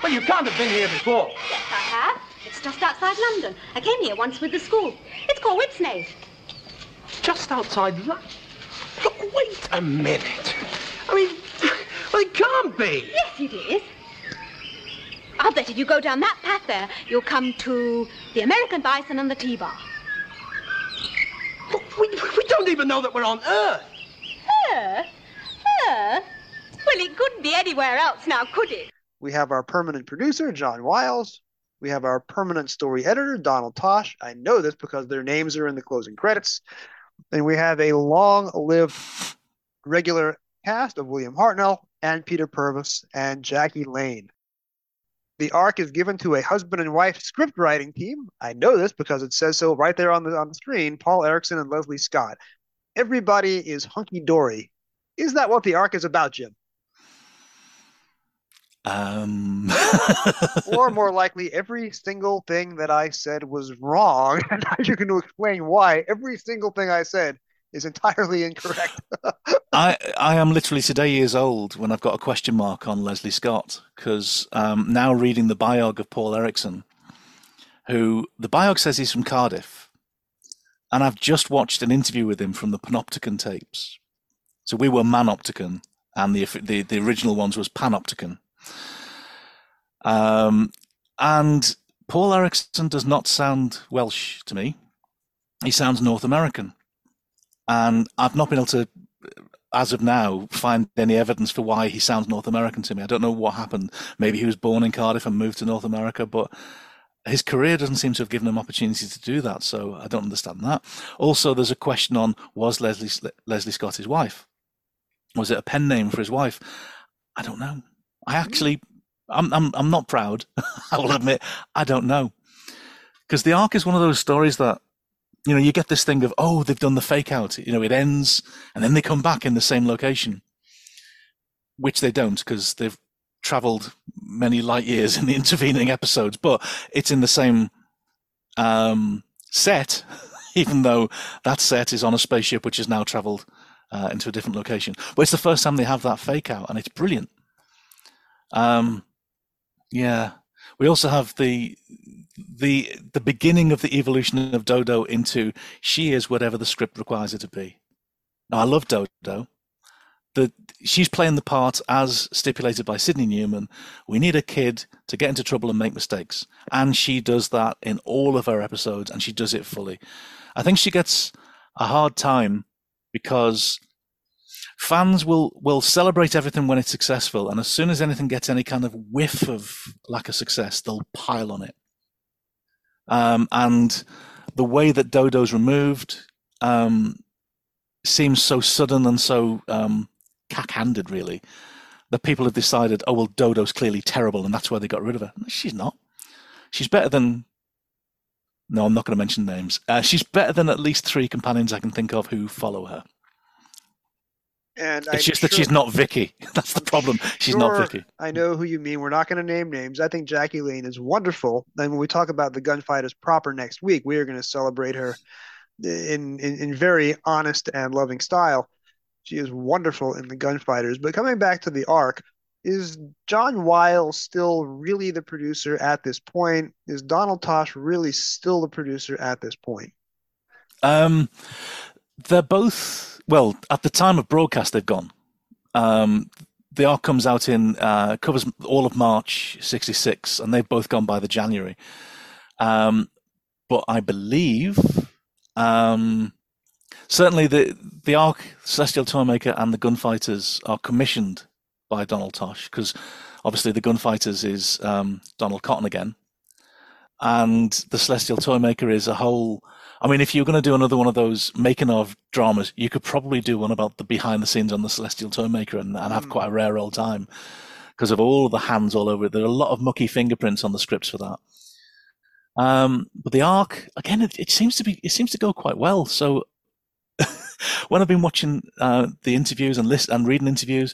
Well, you can't have been here before. Yes, I have. It's just outside London. I came here once with the school. It's called Whipsnade. Just outside London? Look, wait a minute. I mean, well, it can't be. Yes, it is. I'll bet if you go down that path there, you'll come to the American Bison and the T-Bar. Look, we, we don't even know that we're on Earth. Earth? Earth? Well, it couldn't be anywhere else now, could it? We have our permanent producer, John Wiles. We have our permanent story editor, Donald Tosh. I know this because their names are in the closing credits. And we have a long lived regular cast of William Hartnell and Peter Purves and Jackie Lane. The arc is given to a husband and wife script writing team. I know this because it says so right there on the on the screen. Paul Erickson and Lesley Scott. Everybody is hunky dory. Is that what the arc is about, Jim? Um, or more likely, every single thing that I said was wrong, and now you're going to explain why every single thing I said is entirely incorrect. I I am literally today years old when I've got a question mark on Lesley Scott because um, now reading the biog of Paul Erickson, who the biog says he's from Cardiff, and I've just watched an interview with him from the Panopticon tapes. So we were Manopticon, and the the, the original ones was Panopticon. Um, and Paul Erickson does not sound Welsh to me. He sounds North American. And I've not been able to, as of now, find any evidence for why he sounds North American to me. I don't know what happened. Maybe he was born in Cardiff and moved to North America, but his career doesn't seem to have given him opportunity to do that. So I don't understand that. Also, there's a question on was Leslie Lesley Scott his wife? Was it a pen name for his wife? I don't know. I actually I'm I'm I'm not proud. I will admit I don't know because the arc is one of those stories that you know you get this thing of oh they've done the fake out. You know it ends and then they come back in the same location, which they don't because they've traveled many light years in the intervening episodes, but it's in the same um, set, even though that set is on a spaceship which has now traveled uh, into a different location. But it's the first time they have that fake out, and it's brilliant. Um, yeah. We also have the the the beginning of the evolution of Dodo into she is whatever the script requires her to be. Now I love Dodo. The she's playing the part as stipulated by Sydney Newman. We need a kid to get into trouble and make mistakes, and she does that in all of her episodes, and she does it fully. I think she gets a hard time because fans will will celebrate everything when it's successful, and as soon as anything gets any kind of whiff of lack of success, they'll pile on it. Um, and the way that Dodo's removed um, seems so sudden and so um, cack-handed, really, that people have decided, oh well, Dodo's clearly terrible, and that's why they got rid of her. She's not. She's better than. No, I'm not going to mention names. Uh, she's better than at least three companions I can think of who follow her. And it's I'm just sure, that she's not Vicki. That's the problem. She's not Vicki. I know who you mean. We're not going to name names. I think Jackie Lane is wonderful. And when we talk about the gunfighters proper next week, we are going to celebrate her in, in, in very honest and loving style. She is wonderful in the gunfighters. But coming back to the arc, is John Wiles still really the producer at this point? Is Donald Tosh really still the producer at this point? Um, they're both well at the time of broadcast they've gone. Um, the arc comes out in uh, covers all of March '66, and they've both gone by the January. Um, but I believe um, certainly the the arc Celestial Toymaker and the Gunfighters are commissioned by Donald Tosh because obviously the Gunfighters is um, Donald Cotton again, and the Celestial Toymaker is a whole. I mean, if you're going to do another one of those making of dramas, you could probably do one about the behind the scenes on the Celestial Toymaker and, and have quite a rare old time. because of all the hands all over it. There are a lot of mucky fingerprints on the scripts for that. Um, but the arc again, it, it, seems to be it seems to go quite well. So when I've been watching uh, the interviews and list and reading interviews,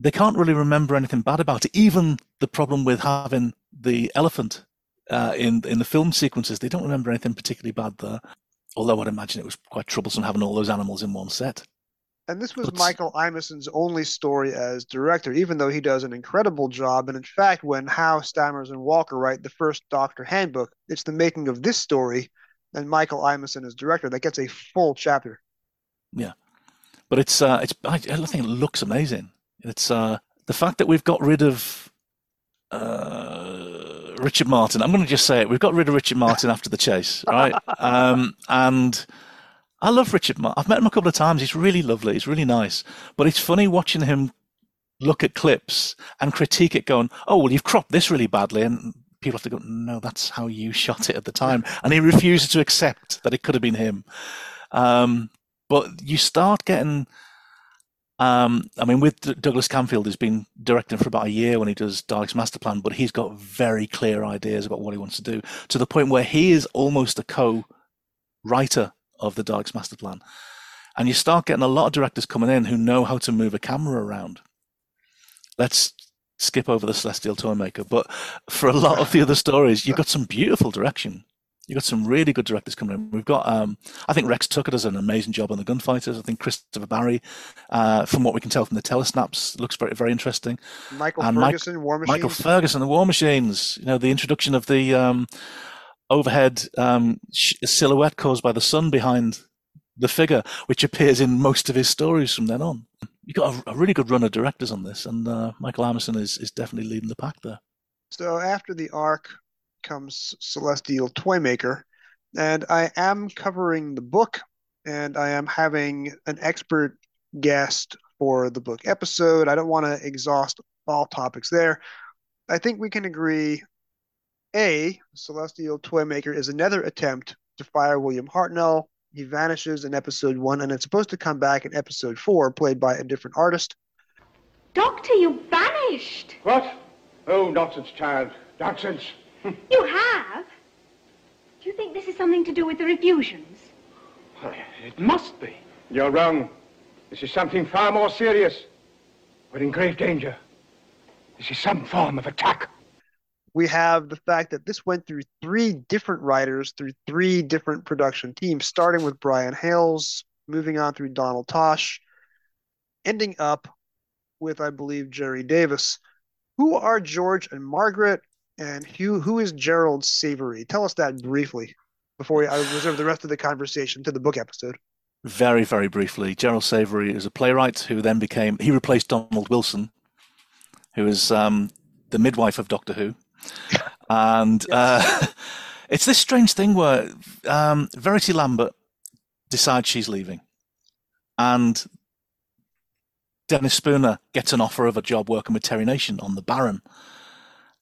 they can't really remember anything bad about it. Even the problem with having the elephant uh, in in the film sequences, they don't remember anything particularly bad there. Although I'd imagine it was quite troublesome having all those animals in one set. And this was Michael Imison's only story as director, even though he does an incredible job. And in fact, when Howe, Stammers, and Walker write the first Doctor Handbook, it's the making of this story and Michael Imison as director that gets a full chapter. Yeah, but it's uh, it's I, I think it looks amazing. It's uh, the fact that we've got rid of uh, Richard Martin. I'm going to just say it. We've got rid of Richard Martin after the chase, right? Um, and I love Richard Martin. I've met him a couple of times. He's really lovely. He's really nice. But it's funny watching him look at clips and critique it, going, "Oh, well, you've cropped this really badly," and people have to go, "No, that's how you shot it at the time." And he refuses to accept that it could have been him. Um, but you start getting. Um, I mean, with Douglas Camfield, he's been directing for about a year when he does Dalek's Master Plan, but he's got very clear ideas about what he wants to do to the point where he is almost a co-writer of the Daleks master plan. And you start getting a lot of directors coming in who know how to move a camera around. Let's skip over the Celestial Toymaker, but for a lot of the other stories, you've got some beautiful direction. You've got some really good directors coming in. We've got, um, I think Rex Tucker does an amazing job on the Gunfighters. I think Christopher Barry, uh, from what we can tell from the telesnaps, looks very, very interesting. Michael and Ferguson, Mike, War Machines. Michael Ferguson, the War Machines. You know, the introduction of the um, overhead um, silhouette caused by the sun behind the figure, which appears in most of his stories from then on. You've got a, a really good run of directors on this, and uh, Michael Imison is, is definitely leading the pack there. So after the arc comes Celestial Toymaker, and I am covering the book, and I am having an expert guest for the book episode. I don't want to exhaust all topics there. I think we can agree a, Celestial Toymaker is another attempt to fire William Hartnell. He vanishes in episode one, and it's supposed to come back in episode four, played by a different artist. Doctor, you vanished. What? Oh, nonsense, child. Nonsense. you have? Do you think this is something to do with the refusions? Well, it must be. You're wrong. This is something far more serious. We're in grave danger. This is some form of attack we have the fact that this went through three different writers, through three different production teams, starting with Brian Hayles, moving on through Donald Tosh, ending up with, I believe, Gerry Davis. Who are George and Margaret, and who, who is Gerald Savory? Tell us that briefly before I reserve the rest of the conversation to the book episode. Very, very briefly. Gerald Savory is a playwright who then became, he replaced Donald Wilson, who is um, the midwife of Doctor Who and uh, it's this strange thing where um, Verity Lambert decides she's leaving, and Dennis Spooner gets an offer of a job working with Terry Nation on the Baron.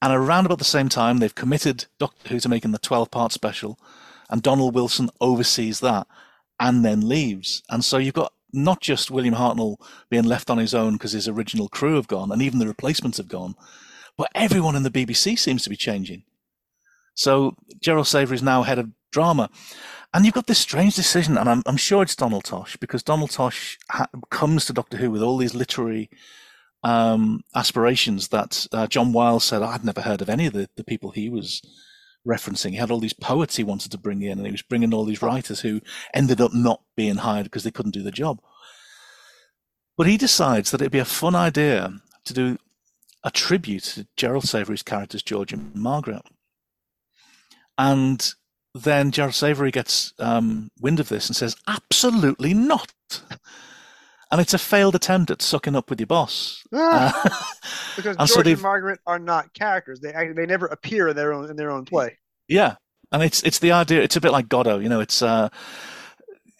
And around about the same time, they've committed Doctor Who to making the 12 part special, and Donald Wilson oversees that and then leaves. And so you've got not just William Hartnell being left on his own because his original crew have gone and even the replacements have gone, but everyone in the BBC seems to be changing. So Gerald Savory is now head of drama. And you've got this strange decision, and I'm, I'm sure it's Donald Tosh, because Donald Tosh ha- comes to Doctor Who with all these literary um, aspirations that uh, John Wiles said, I'd never heard of any of the, the people he was referencing. He had all these poets he wanted to bring in, and he was bringing all these writers who ended up not being hired because they couldn't do the job. But he decides that it'd be a fun idea to do a tribute to Gerald Savory's characters, George and Margaret. And then Gerald Savory gets um, wind of this and says, absolutely not. and it's a failed attempt at sucking up with your boss. Ah, uh, because George so and Margaret are not characters; they they never appear in their own in their own play. Yeah, and it's it's the idea. It's a bit like Godot, you know. It's uh,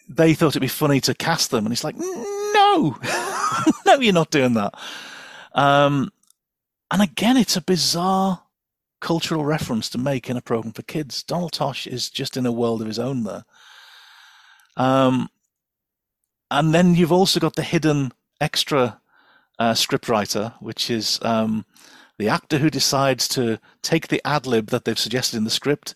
they thought it'd be funny to cast them, and he's like, no, no, you're not doing that. Um, and again, it's a bizarre cultural reference to make in a program for kids. Donald Tosh is just in a world of his own there. Um, and then you've also got the hidden extra uh, scriptwriter, which is um, the actor who decides to take the ad lib that they've suggested in the script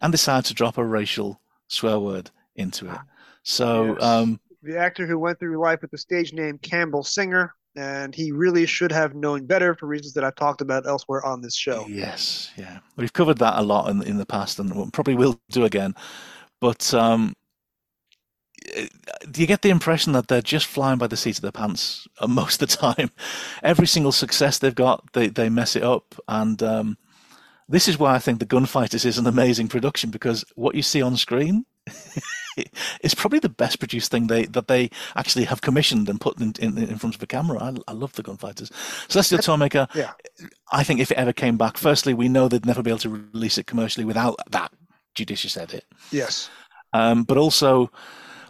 and decide to drop a racial swear word into it. So, Yes. um, the actor who went through life with the stage name Campbell Singer, and he really should have known better for reasons that I've talked about elsewhere on this show. yes, yeah, we've covered that a lot in in the past, and probably will do again. But um, you get the impression that they're just flying by the seat of their pants most of the time? Every single success they've got, they they mess it up, and um, this is why I think the Gunfighters is an amazing production because what you see on screen. is probably the best produced thing they that they actually have commissioned and put in, in, in front of a camera. I, I love the Gunfighters. Celestial Toymaker, Yeah. I think if it ever came back, firstly, we know they'd never be able to release it commercially without that judicious edit. Yes. Um, but also,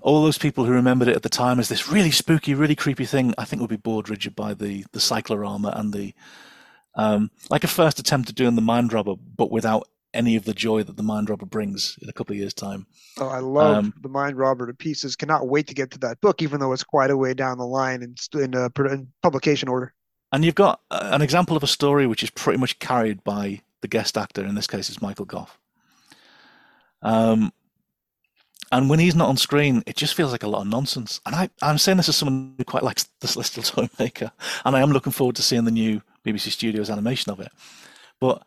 all those people who remembered it at the time as this really spooky, really creepy thing, I think would be bored rigid by the the cyclorama and the um, like a first attempt at doing the mind robber, but without any of the joy that the mind robber brings in a couple of years' time. Oh, I love Um, the Mind Robber to pieces. Cannot wait to get to that book, even though it's quite a way down the line in, in, uh, in publication order. And you've got uh, an example of a story which is pretty much carried by the guest actor. In this case, it's Michael Gough. Um, and when he's not on screen, it just feels like a lot of nonsense. And I, I'm saying this as someone who quite likes the Celestial Toymaker, and I am looking forward to seeing the new BBC Studios animation of it. But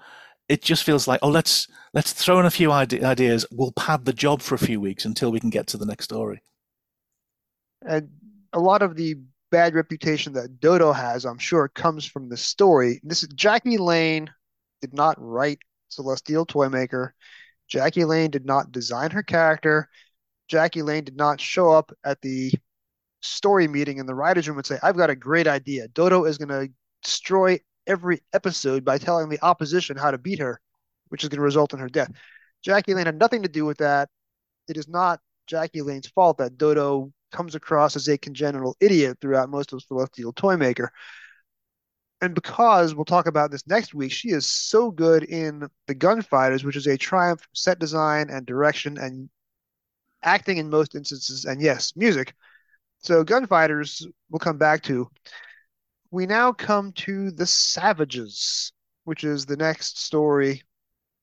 it just feels like, oh, let's let's throw in a few ide- ideas. We'll pad the job for a few weeks until we can get to the next story. And a lot of the bad reputation that Dodo has, I'm sure, comes from the story. This is Jackie Lane did not write Celestial Toymaker. Jackie Lane did not design her character. Jackie Lane did not show up at the story meeting in the writer's room and say, I've got a great idea. Dodo is going to destroy every episode by telling the opposition how to beat her, which is going to result in her death. Jackie Lane had nothing to do with that. It is not Jackie Lane's fault that Dodo comes across as a congenital idiot throughout most of Celestial Toymaker. And because we'll talk about this next week, she is so good in The Gunfighters, which is a triumph set design and direction and acting in most instances, and yes, music. So Gunfighters we'll come back to. We now come to The Savages, which is the next story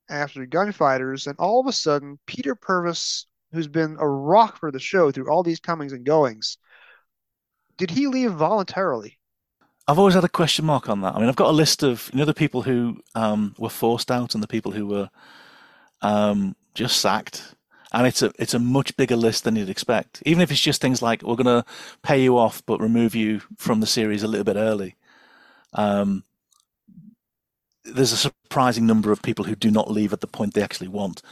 after Gunfighters, and all of a sudden, Peter Purves, who's been a rock for the show through all these comings and goings, did he leave voluntarily? I've always had a question mark on that. I mean, I've got a list of you know the people who um, were forced out and the people who were um, just sacked, and it's a it's a much bigger list than you'd expect. Even if it's just things like we're going to pay you off but remove you from the series a little bit early. Um, there's a surprising number of people who do not leave at the point they actually want.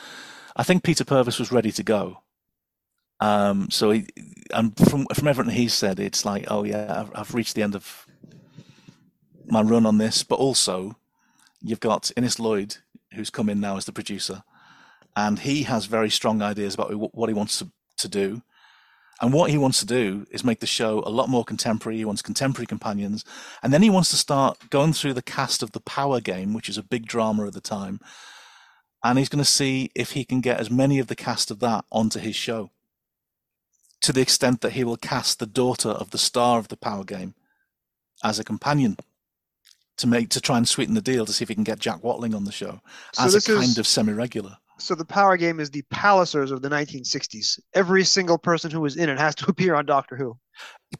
I think Peter Purves was ready to go. Um, so he, and from from everything he said, it's like, oh yeah, I've, I've reached the end of my run on this. But also, you've got Innes Lloyd, who's come in now as the producer, and he has very strong ideas about what he wants to, to do. And what he wants to do is make the show a lot more contemporary. He wants contemporary companions. And then he wants to start going through the cast of The Power Game, which is a big drama at the time. And he's going to see if he can get as many of the cast of that onto his show. To the extent that he will cast the daughter of the star of The Power Game as a companion to make to try and sweeten the deal to see if he can get Jack Watling on the show So as a kind is- of semi-regular. So the Power Game is the Pallisers of the 1960s. Every single person who was in it has to appear on Doctor Who.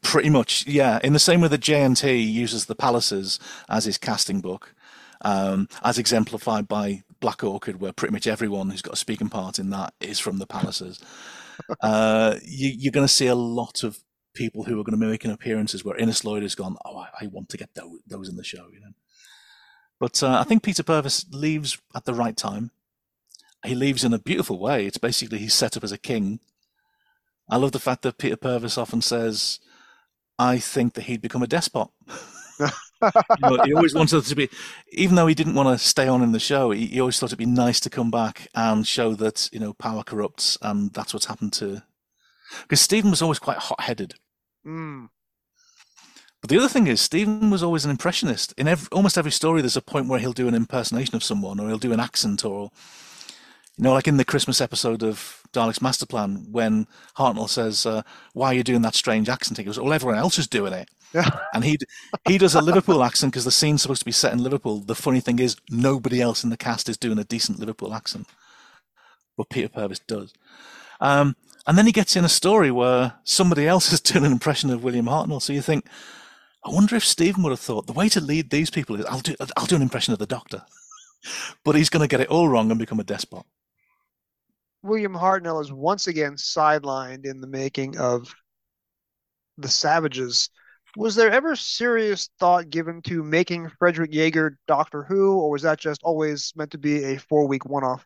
Pretty much, yeah. In the same way that JNT uses the Pallisers as his casting book, um, as exemplified by Black Orchid, where pretty much everyone who's got a speaking part in that is from the Pallisers. uh, you, you're going to see a lot of people who are going to be making appearances where Innes Lloyd has gone, oh, I, I want to get those, those in the show, you know. But uh, I think Peter Purves leaves at the right time. He leaves in a beautiful way. It's basically he's set up as a king. I love the fact that Peter Purves often says, I think that he'd become a despot. you know, he always wanted to be, even though he didn't want to stay on in the show, he, he always thought it'd be nice to come back and show that, you know, power corrupts and that's what's happened to. Because Steven was always quite hot headed. Mm. But the other thing is, Steven was always an impressionist. In every, almost every story, there's a point where he'll do an impersonation of someone, or he'll do an accent, or you know, like in the Christmas episode of Dalek's Master Plan, when Hartnell says, uh, "Why are you doing that strange accent?" He goes, "Well, everyone else is doing it." and he he does a Liverpool accent because the scene's supposed to be set in Liverpool. The funny thing is, nobody else in the cast is doing a decent Liverpool accent, but Peter Purves does. Um, and then he gets in a story where somebody else is doing an impression of William Hartnell. So you think, I wonder if Steven would have thought the way to lead these people is I'll do I'll do an impression of the Doctor, but he's going to get it all wrong and become a despot. William Hartnell is once again sidelined in the making of the Savages. Was there ever serious thought given to making Frederick Jaeger Doctor Who, or was that just always meant to be a four-week one-off?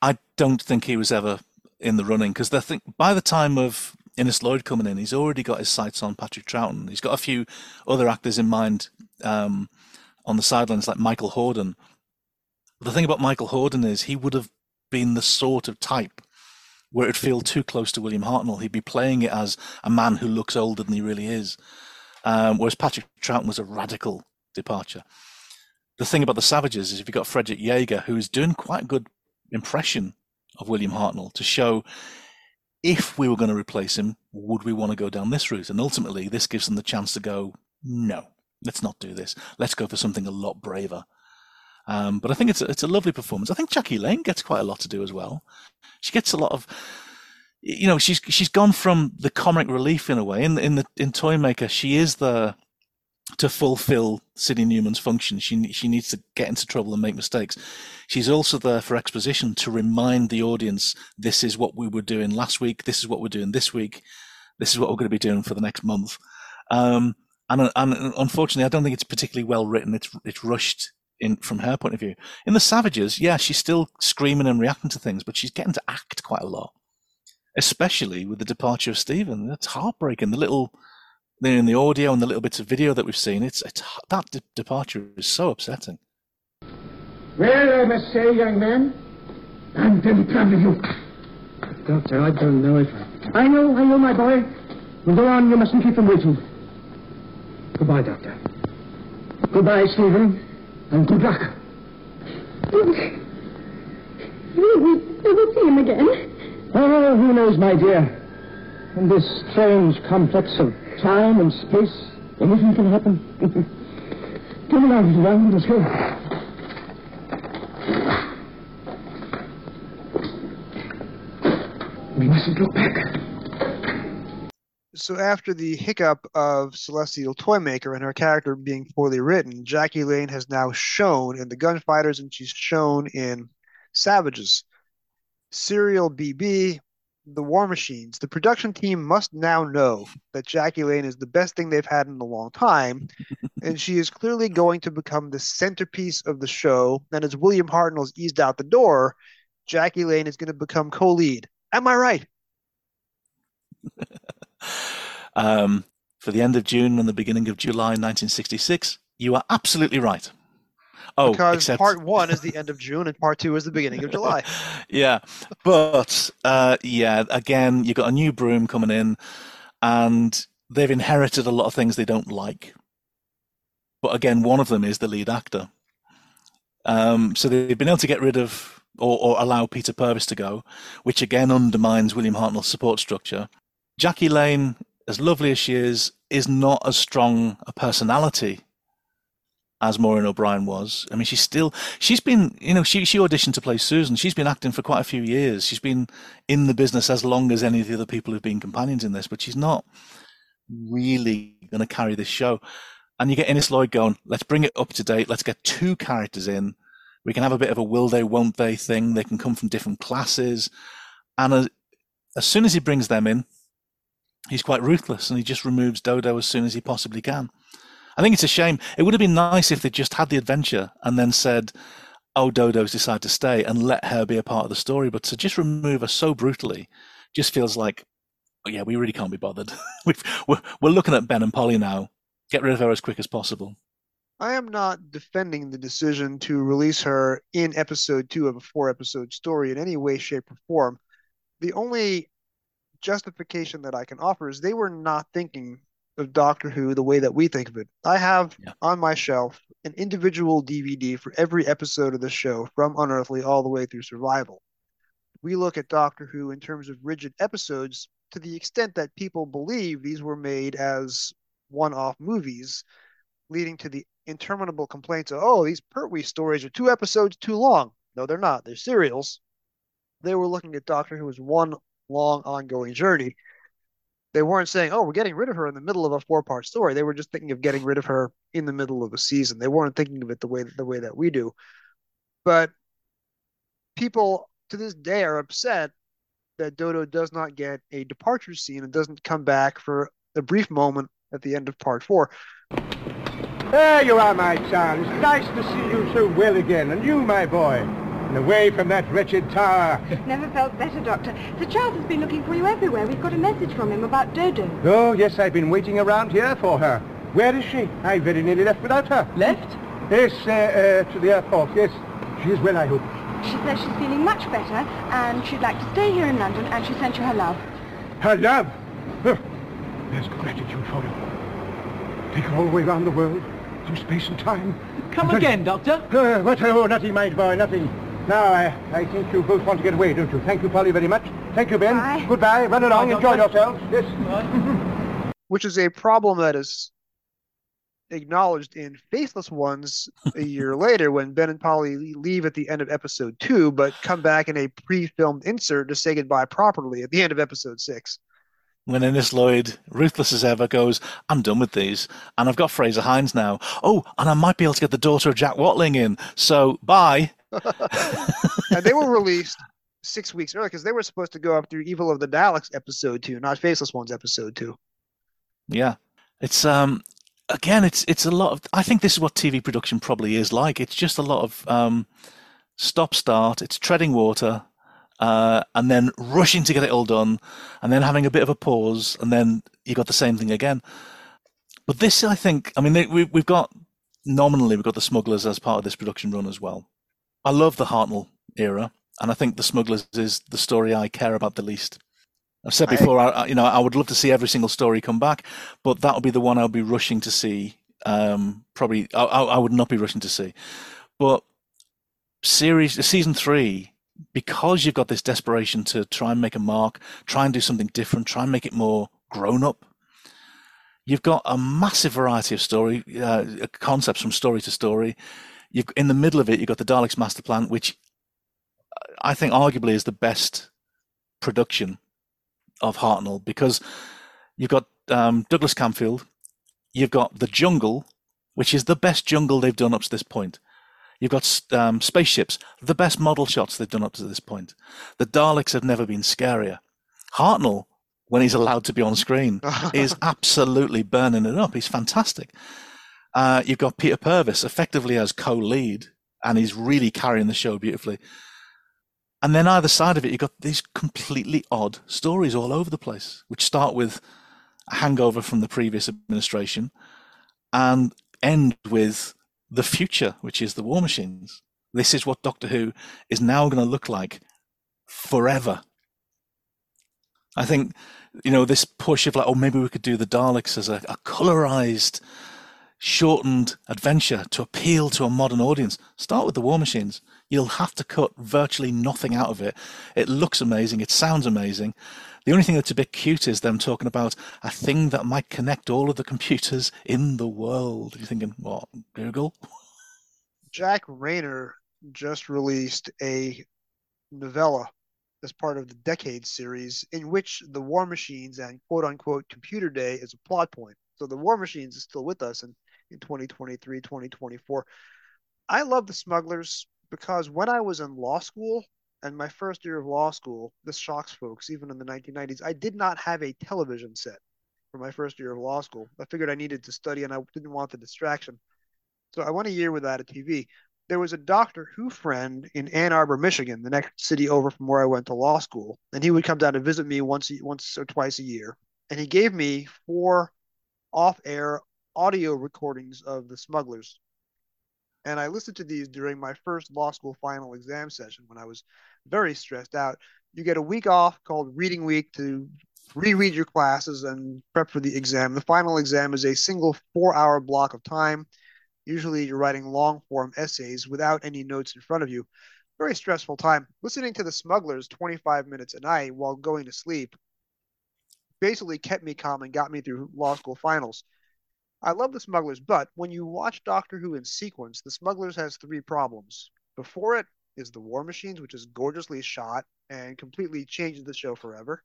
I don't think he was ever in the running because I think by the time of Innes Lloyd coming in, he's already got his sights on Patrick Troughton. He's got a few other actors in mind um, on the sidelines, like Michael Hordern. The thing about Michael Hordern is he would have been the sort of type where it'd feel too close to William Hartnell. He'd be playing it as a man who looks older than he really is. Um, whereas Patrick Troughton was a radical departure. The thing about the Savages is if you've got Frederick Jaeger, who's doing quite a good impression of William Hartnell to show if we were going to replace him, would we want to go down this route? And ultimately, this gives them the chance to go, no, let's not do this. Let's go for something a lot braver. Um, but I think it's a, it's a lovely performance. I think Jackie Lane gets quite a lot to do as well. She gets a lot of, you know, she's she's gone from the comic relief in a way. In in the in Toymaker, she is the to fulfill Sydney Newman's function. She she needs to get into trouble and make mistakes. She's also there for exposition to remind the audience this is what we were doing last week. This is what we're doing this week. This is what we're going to be doing for the next month. Um, and, and unfortunately, I don't think it's particularly well written. It's it's rushed in from her point of view. In the Savages, yeah, she's still screaming and reacting to things, but she's getting to act quite a lot, especially with the departure of Steven. That's heartbreaking. The little in the audio and the little bits of video that we've seen, it's, it's that de- departure is so upsetting. Well, I must say, young man, I'm very proud of you. Doctor, I don't know if I... I know, I know, my boy. Well, go on, you mustn't keep them waiting. Goodbye, Doctor. Goodbye, Steven and good luck. Will we ever see him again? Oh, who knows, my dear. In this strange complex of time and space, anything can happen. Come along, one, let's go. We mustn't look back so after the hiccup of Celestial Toymaker and her character being poorly written, Jackie Lane has now shown in The Gunfighters and she's shown in Savages. Serial BB, The War Machines. The production team must now know that Jackie Lane is the best thing they've had in a long time, and she is clearly going to become the centerpiece of the show. And as William Hartnell's eased out the door, Jackie Lane is going to become co-lead. Am I right? um, for the end of June and the beginning of July 1966. You are absolutely right. Oh, because except... part one is the end of June and part two is the beginning of July. yeah, but uh, yeah, again, you've got a new broom coming in, and they've inherited a lot of things they don't like. But again, one of them is the lead actor. Um, so they've been able to get rid of or, or allow Peter Purves to go, which again undermines William Hartnell's support structure. Jackie Lane, as lovely as she is, is not as strong a personality as Maureen O'Brien was. I mean, she's still she's been you know she she auditioned to play Susan. She's been acting for quite a few years. She's been in the business as long as any of the other people who've been companions in this, but she's not really going to carry this show. And you get Innes Lloyd going, let's bring it up to date. Let's get two characters in. We can have a bit of a will they, won't they thing. They can come from different classes. And as, as soon as he brings them in, he's quite ruthless and he just removes Dodo as soon as he possibly can. I think it's a shame. It would have been nice if they just had the adventure and then said, "Oh, Dodo's decided to stay," and let her be a part of the story. But to just remove her so brutally just feels like, oh, yeah, we really can't be bothered. we are we're looking at Ben and Polly now. Get rid of her as quick as possible. I am not defending the decision to release her in episode two of a four episode story in any way, shape, or form. The only justification that I can offer is they were not thinking of Doctor Who the way that we think of it. I have yeah. on my shelf an individual DVD for every episode of the show from Unearthly all the way through Survival. We look at Doctor Who in terms of rigid episodes to the extent that people believe these were made as one-off movies, leading to the interminable complaints of, "Oh, these Pertwee stories are two episodes too long." No, they're not. They're serials. They were looking at Doctor Who as one long ongoing journey. They weren't saying, "Oh, we're getting rid of her in the middle of a four-part story." They were just thinking of getting rid of her in the middle of a season. They weren't thinking of it the way the way that we do. But people to this day are upset that Dodo does not get a departure scene and doesn't come back for a brief moment at the end of part four. There you are, my child. It's nice to see you so well again, and you, my boy, and away from that wretched tower. Never felt better, Doctor. Sir Charles has been looking for you everywhere. We've got a message from him about Dodo. Oh, yes, I've been waiting around here for her. Where is she? I very nearly left without her. Left? Yes, uh, uh, to the airport, yes. She is well, I hope. She says she's feeling much better, and she'd like to stay here in London, and she sent you her love. Her love? Huh. There's gratitude for you. Take her all the way round the world, through space and time. Come And- again, Doctor. Uh, what? Oh, nothing, my boy, nothing. Now, I, I think you both want to get away, don't you? Thank you, Polly, very much. Thank you, Ben. Bye. Goodbye. Run along. Bye, Enjoy yourselves. Yes. which is a problem that is acknowledged in Faceless Ones a year later when Ben and Polly leave at the end of episode two, but come back in a pre-filmed insert to say goodbye properly at the end of episode six. When Innes Lloyd, ruthless as ever, goes, I'm done with these. And I've got Frazer Hines now. Oh, and I might be able to get the daughter of Jack Watling in. So, bye. And they were released six weeks early because they were supposed to go after Evil of the Daleks episode two, not Faceless Ones episode two. Yeah. It's, um, again, it's, it's a lot of, I think this is what TV production probably is like. It's just a lot of, um, stop start. It's treading water. Uh, and then rushing to get it all done, and then having a bit of a pause, and then you got the same thing again. But this, I think, I mean, we, we've got nominally we've got the Smugglers as part of this production run as well. I love the Hartnell era, and I think the Smugglers is the story I care about the least. I've said before, I, I- you know, I would love to see every single story come back, but that would be the one I'll be rushing to see. Um, probably, I, I I would not be rushing to see. But series, season three, because you've got this desperation to try and make a mark, try and do something different, try and make it more grown up. You've got a massive variety of story uh, concepts from story to story. You've in the middle of it, you've got the Daleks master plan, which I think arguably is the best production of Hartnell because you've got um, Douglas Camfield, you've got the Jungle, which is the best jungle they've done up to this point. You've got um, spaceships, the best model shots they've done up to this point. The Daleks have never been scarier. Hartnell, when he's allowed to be on screen, is absolutely burning it up. He's fantastic. Uh, you've got Peter Purves effectively as co-lead, and he's really carrying the show beautifully. And then either side of it, you've got these completely odd stories all over the place, which start with a hangover from the previous administration and end with the future, which is the war machines. This is what Doctor Who is now going to look like forever. I think, you know, this push of like, oh, maybe we could do the Daleks as a, a colorized, shortened adventure to appeal to a modern audience. Start with the war machines. You'll have to cut virtually nothing out of it. It looks amazing. It sounds amazing. The only thing that's a bit cute is them talking about a thing that might connect all of the computers in the world. You're thinking, what, Google? Jack Rayner just released a novella as part of the Decade series in which the War Machines and quote unquote Computer Day is a plot point. So the War Machines is still with us in, in 2023, 2024. I love the Smugglers because when I was in law school and my first year of law school, this shocks folks, even in the 1990s, I did not have a television set for my first year of law school. I figured I needed to study and I didn't want the distraction. So I went a year without a TV. There was a Doctor Who friend in Ann Arbor, Michigan, the next city over from where I went to law school, and he would come down to visit me once, once or twice a year. And he gave me four off-air audio recordings of the Smugglers. And I listened to these during my first law school final exam session when I was very stressed out. You get a week off called Reading Week to reread your classes and prep for the exam. The final exam is a single four hour block of time. Usually you're writing long form essays without any notes in front of you. Very stressful time. Listening to the smugglers 25 minutes a night while going to sleep basically kept me calm and got me through law school finals. I love the Smugglers, but when you watch Doctor Who in sequence, the Smugglers has three problems. Before it is the War Machines, which is gorgeously shot and completely changes the show forever.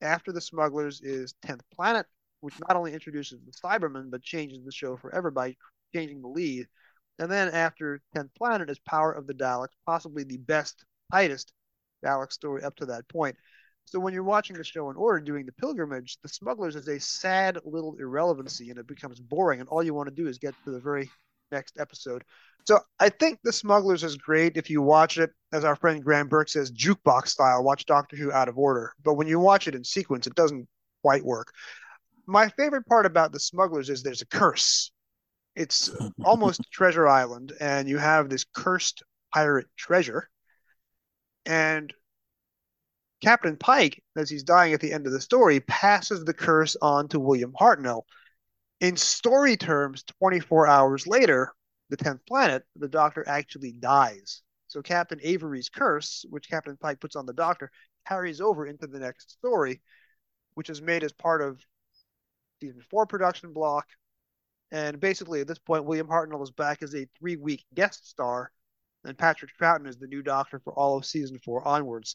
After the Smugglers is 10th Planet, which not only introduces the Cybermen, but changes the show forever by changing the lead. And then after 10th Planet is Power of the Daleks, possibly the best, tightest Dalek story up to that point. So when you're watching the show in order, doing the pilgrimage, the smugglers is a sad little irrelevancy, and it becomes boring. And all you want to do is get to the very next episode. So I think the smugglers is great if you watch it, as our friend Graham Burke says, jukebox style. Watch Doctor Who out of order. But when you watch it in sequence, it doesn't quite work. My favorite part about the smugglers is there's a curse. It's almost Treasure Island, and you have this cursed pirate treasure. And Captain Pike, as he's dying at the end of the story, passes the curse on to William Hartnell. In story terms, 24 hours later, the 10th planet, the Doctor actually dies. So Captain Avery's curse, which Captain Pike puts on the Doctor, carries over into the next story, which is made as part of season four production block. And basically, at this point, William Hartnell is back as a three week guest star, and Patrick Troughton is the new Doctor for all of season four onwards.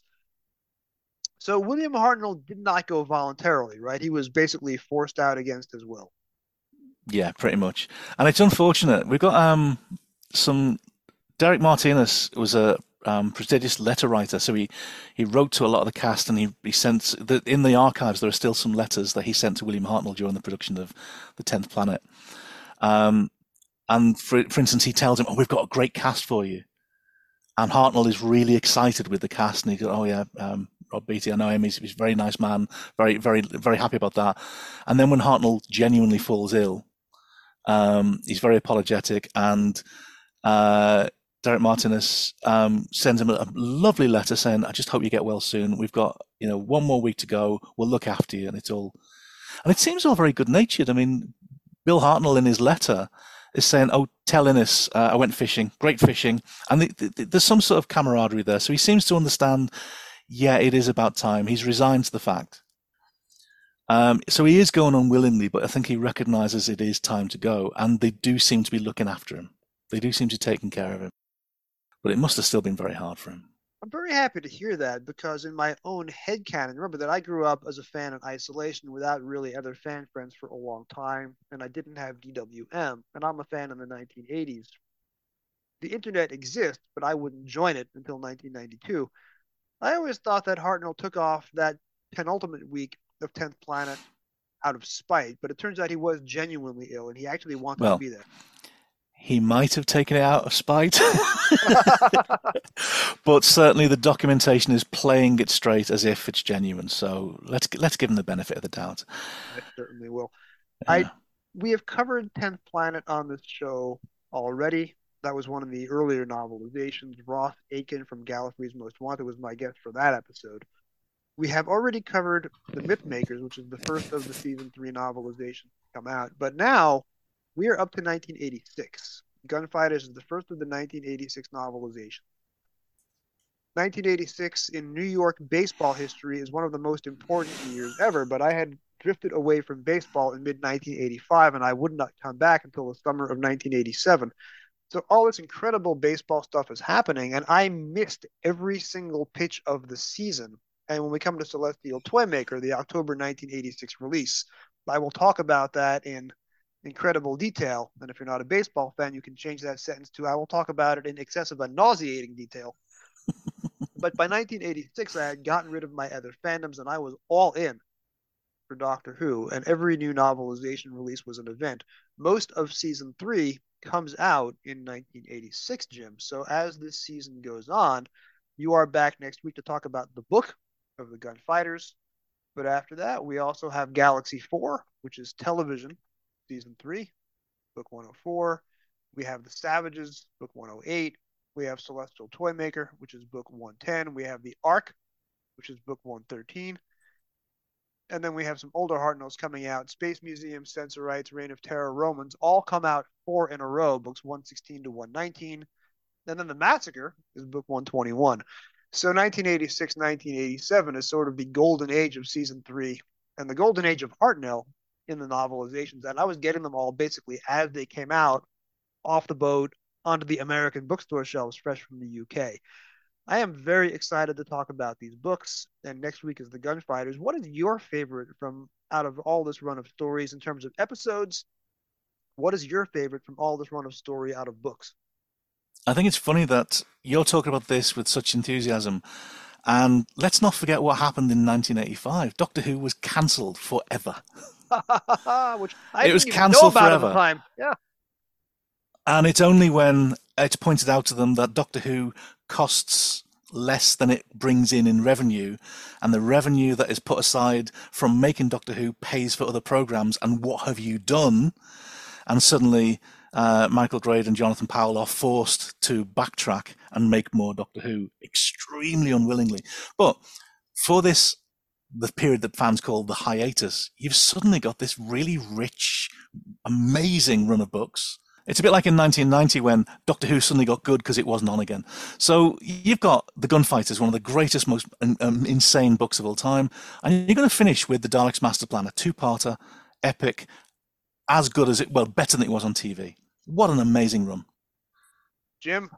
So William Hartnell did not go voluntarily, right? He was basically forced out against his will. Yeah, pretty much. And it's unfortunate. We've got um some Derek Martinus was a um, prestigious letter writer, so he, he wrote to a lot of the cast, and he, he sent the, in the archives. There are still some letters that he sent to William Hartnell during the production of the Tenth Planet. Um, and for for instance, he tells him, "Oh, we've got a great cast for you," and Hartnell is really excited with the cast, and he goes, "Oh yeah, um, Rob Beatty. I know him. He's, he's, a very nice man. Very, very, very happy about that. And then when Hartnell genuinely falls ill, um, he's very apologetic. And uh, Derek Martinus um, sends him a, a, lovely letter saying, "I just hope you get well soon. We've got you know one more week to go. We'll look after you." And it's all, and it seems all very good natured. I mean, Bill Hartnell in his letter is saying, "Oh, tell Innes uh, I went fishing. Great fishing." And the, the, there's some sort of camaraderie there. So he seems to understand yeah, it is about time. He's resigned to the fact. Um, so he is going unwillingly, but I think he recognizes it is time to go, and they do seem to be looking after him. They do seem to be taking care of him. But it must have still been very hard for him. I'm very happy to hear that because in my own head canon, remember that I grew up as a fan in isolation without really other fan friends for a long time, and I didn't have DWM, and I'm a fan in the 1980s. The internet exists, but I wouldn't join it until 1992. I always thought that Hartnell took off that penultimate week of 10th Planet out of spite, but it turns out he was genuinely ill and he actually wanted well, to be there. He might have taken it out of spite, but certainly the documentation is playing it straight as if it's genuine. So let's let's give him the benefit of the doubt. I certainly will. Yeah. I we have covered 10th Planet on this show already. That was one of the earlier novelizations. Ross Aiken from Gallifrey's Most Wanted was my guest for that episode. We have already covered The Myth Makers, which is the first of the season three novelizations to come out. But now we are up to 1986. Gunfighters is the first of the 1986 novelizations. 1986 in New York baseball history is one of the most important years ever, but I had drifted away from baseball in mid 1985 and I would not come back until the summer of 1987. So all this incredible baseball stuff is happening, and I missed every single pitch of the season. And when we come to Celestial Toymaker, the October 1986 release, I will talk about that in incredible detail. And if you're not a baseball fan, you can change that sentence to I will talk about it in excessive and nauseating detail. but by 1986, I had gotten rid of my other fandoms and I was all in for Doctor Who, and every new novelization release was an event. Most of season three comes out in 1986, Jim. So as this season goes on, you are back next week to talk about the book of the Gunfighters. But after that, we also have Galaxy 4, which is television, season 3, book 104. We have The Savages, book 108. We have Celestial Toymaker, which is book 110. We have The Ark, which is book 113 and then we have some older Hartnells coming out. Space Museum, Sensorites, Reign of Terror, Romans all come out four in a row, books 116 to 119. And then the Massacre is book 121. So 1986, 1987 is sort of the golden age of season three. And the golden age of Hartnell in the novelizations, and I was getting them all basically as they came out off the boat onto the American bookstore shelves fresh from the UK. I am very excited to talk about these books, and next week is The Gunfighters. What is your favorite from out of all this run of stories in terms of episodes? What is your favorite from all this run of story out of books? I think it's funny that you're talking about this with such enthusiasm. And let's not forget what happened in 1985. Doctor Who was cancelled forever. Which I it was cancelled forever. Yeah. And it's only when it's pointed out to them that Doctor Who costs less than it brings in in revenue, and the revenue that is put aside from making Doctor Who pays for other programs. And what have you done? And suddenly, uh, Michael Grade and Jonathan Powell are forced to backtrack and make more Doctor Who extremely unwillingly. But for this, the period that fans call the hiatus, you've suddenly got this really rich, amazing run of books. It's a bit like in 1990 when Doctor Who suddenly got good because it wasn't on again. So you've got The Gunfighters, one of the greatest, most um, um, insane books of all time, and you're going to finish with The Daleks' Master Plan, a two-parter, epic, as good as it, well, better than it was on TV. What an amazing run. Jim,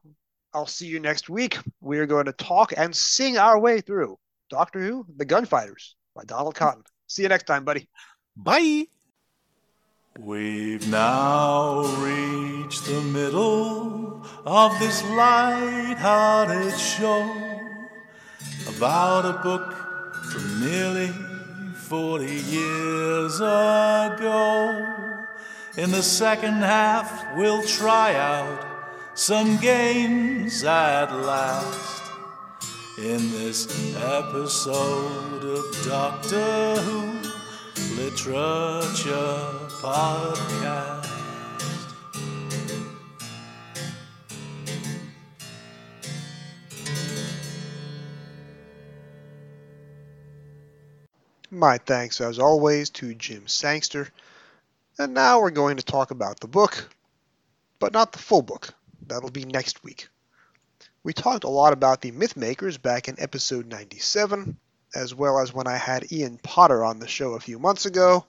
I'll see you next week. We are going to talk and sing our way through Doctor Who, The Gunfighters by Donald Cotton. See you next time, buddy. Bye. We've now reached the middle of this light-hearted show about a book from nearly 40 years ago. In the second half, we'll try out some games at last. In this episode of Doctor Who Literature Podcast. My thanks, as always, to Jim Sangster. And now we're going to talk about the book, but not the full book. That'll be next week. We talked a lot about the Mythmakers back in episode 97, as well as when I had Ian Potter on the show a few months ago.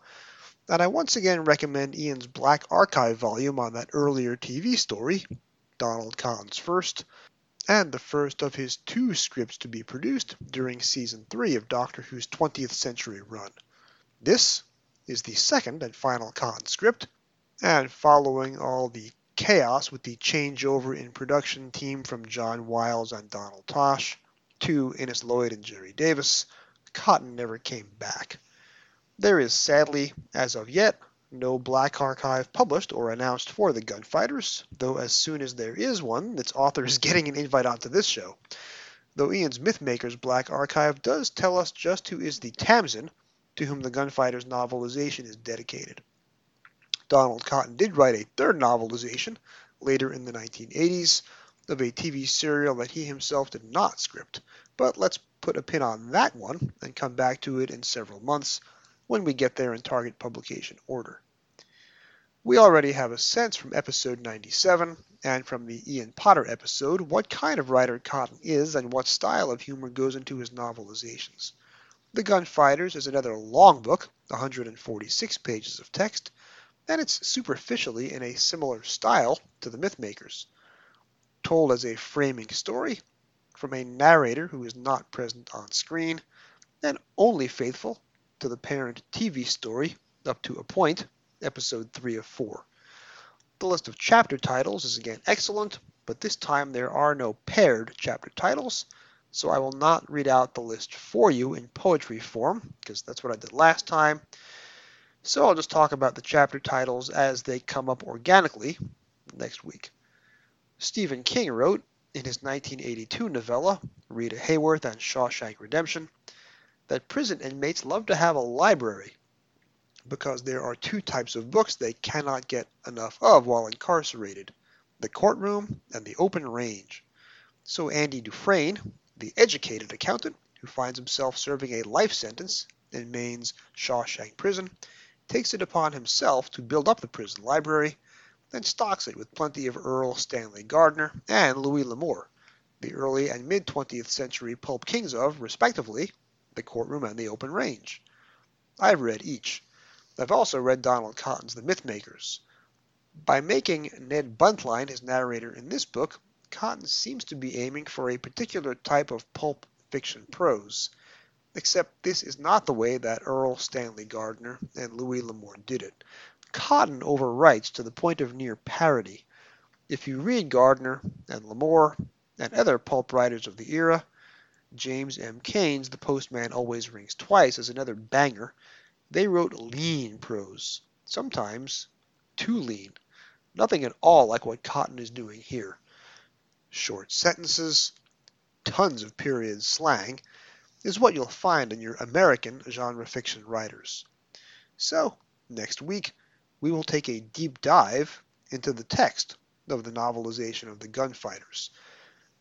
And I once again recommend Ian's Black Archive volume on that earlier TV story, Donald Cotton's first, and the first of his two scripts to be produced during season 3 of Doctor Who's 20th Century run. This is the second and final Cotton script, and following all the chaos with the changeover in production team from John Wiles and Donald Tosh to Innes Lloyd and Gerry Davis, Cotton never came back. There is sadly, as of yet, no Black Archive published or announced for the Gunfighters, though as soon as there is one, its author is getting an invite onto this show. Though Ian's Mythmakers Black Archive does tell us just who is the Tamsin to whom the Gunfighters novelization is dedicated. Donald Cotton did write a third novelization later in the 1980s of a TV serial that he himself did not script, but let's put a pin on that one and come back to it in several months when we get there in target publication order. We already have a sense from episode 97 and from the Ian Potter episode what kind of writer Cotton is and what style of humor goes into his novelizations. The Gunfighters is another long book, 146 pages of text, and it's superficially in a similar style to the Mythmakers. Told as a framing story from a narrator who is not present on screen, and only faithful to the parent TV story up to a point, episode 3 of 4. The list of chapter titles is again excellent, but this time there are no paired chapter titles, so I will not read out the list for you in poetry form, because that's what I did last time. So I'll just talk about the chapter titles as they come up organically next week. Stephen King wrote in his 1982 novella, Rita Hayworth and Shawshank Redemption, that prison inmates love to have a library because there are two types of books they cannot get enough of while incarcerated the courtroom and the open range. So Andy Dufresne, the educated accountant who finds himself serving a life sentence in Maine's Shawshank prison, takes it upon himself to build up the prison library, then stocks it with plenty of Erle Stanley Gardner and Louis L'Amour, the early and mid 20th century pulp kings of, respectively, the courtroom and the open range. I've read each. I've also read Donald Cotton's The Mythmakers. By making Ned Buntline his narrator in this book, Cotton seems to be aiming for a particular type of pulp fiction prose, except this is not the way that Erle Stanley Gardner and Louis L'Amour did it. Cotton overwrites to the point of near parody. If you read Gardner and L'Amour and other pulp writers of the era, James M. Cain's The Postman Always Rings Twice is another banger. They wrote lean prose, sometimes too lean. Nothing at all like what Cotton is doing here short sentences, tons of period slang, is what you'll find in your American genre fiction writers. So, next week, we will take a deep dive into the text of the novelization of the Gunfighters.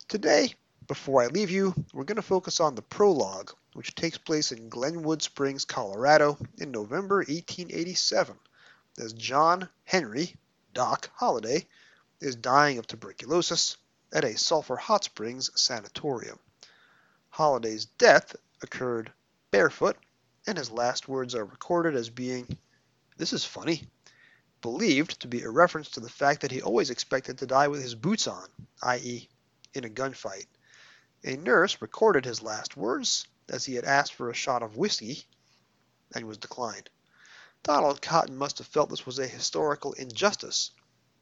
Today, before I leave you, we're going to focus on the prologue, which takes place in Glenwood Springs, Colorado in November 1887, as John Henry, Doc Holliday, is dying of tuberculosis at a Sulphur Hot Springs sanatorium. Holliday's death occurred barefoot, and his last words are recorded as being, This is funny, believed to be a reference to the fact that he always expected to die with his boots on, i.e., in a gunfight. A nurse recorded his last words as he had asked for a shot of whiskey and was declined. Donald Cotton must have felt this was a historical injustice,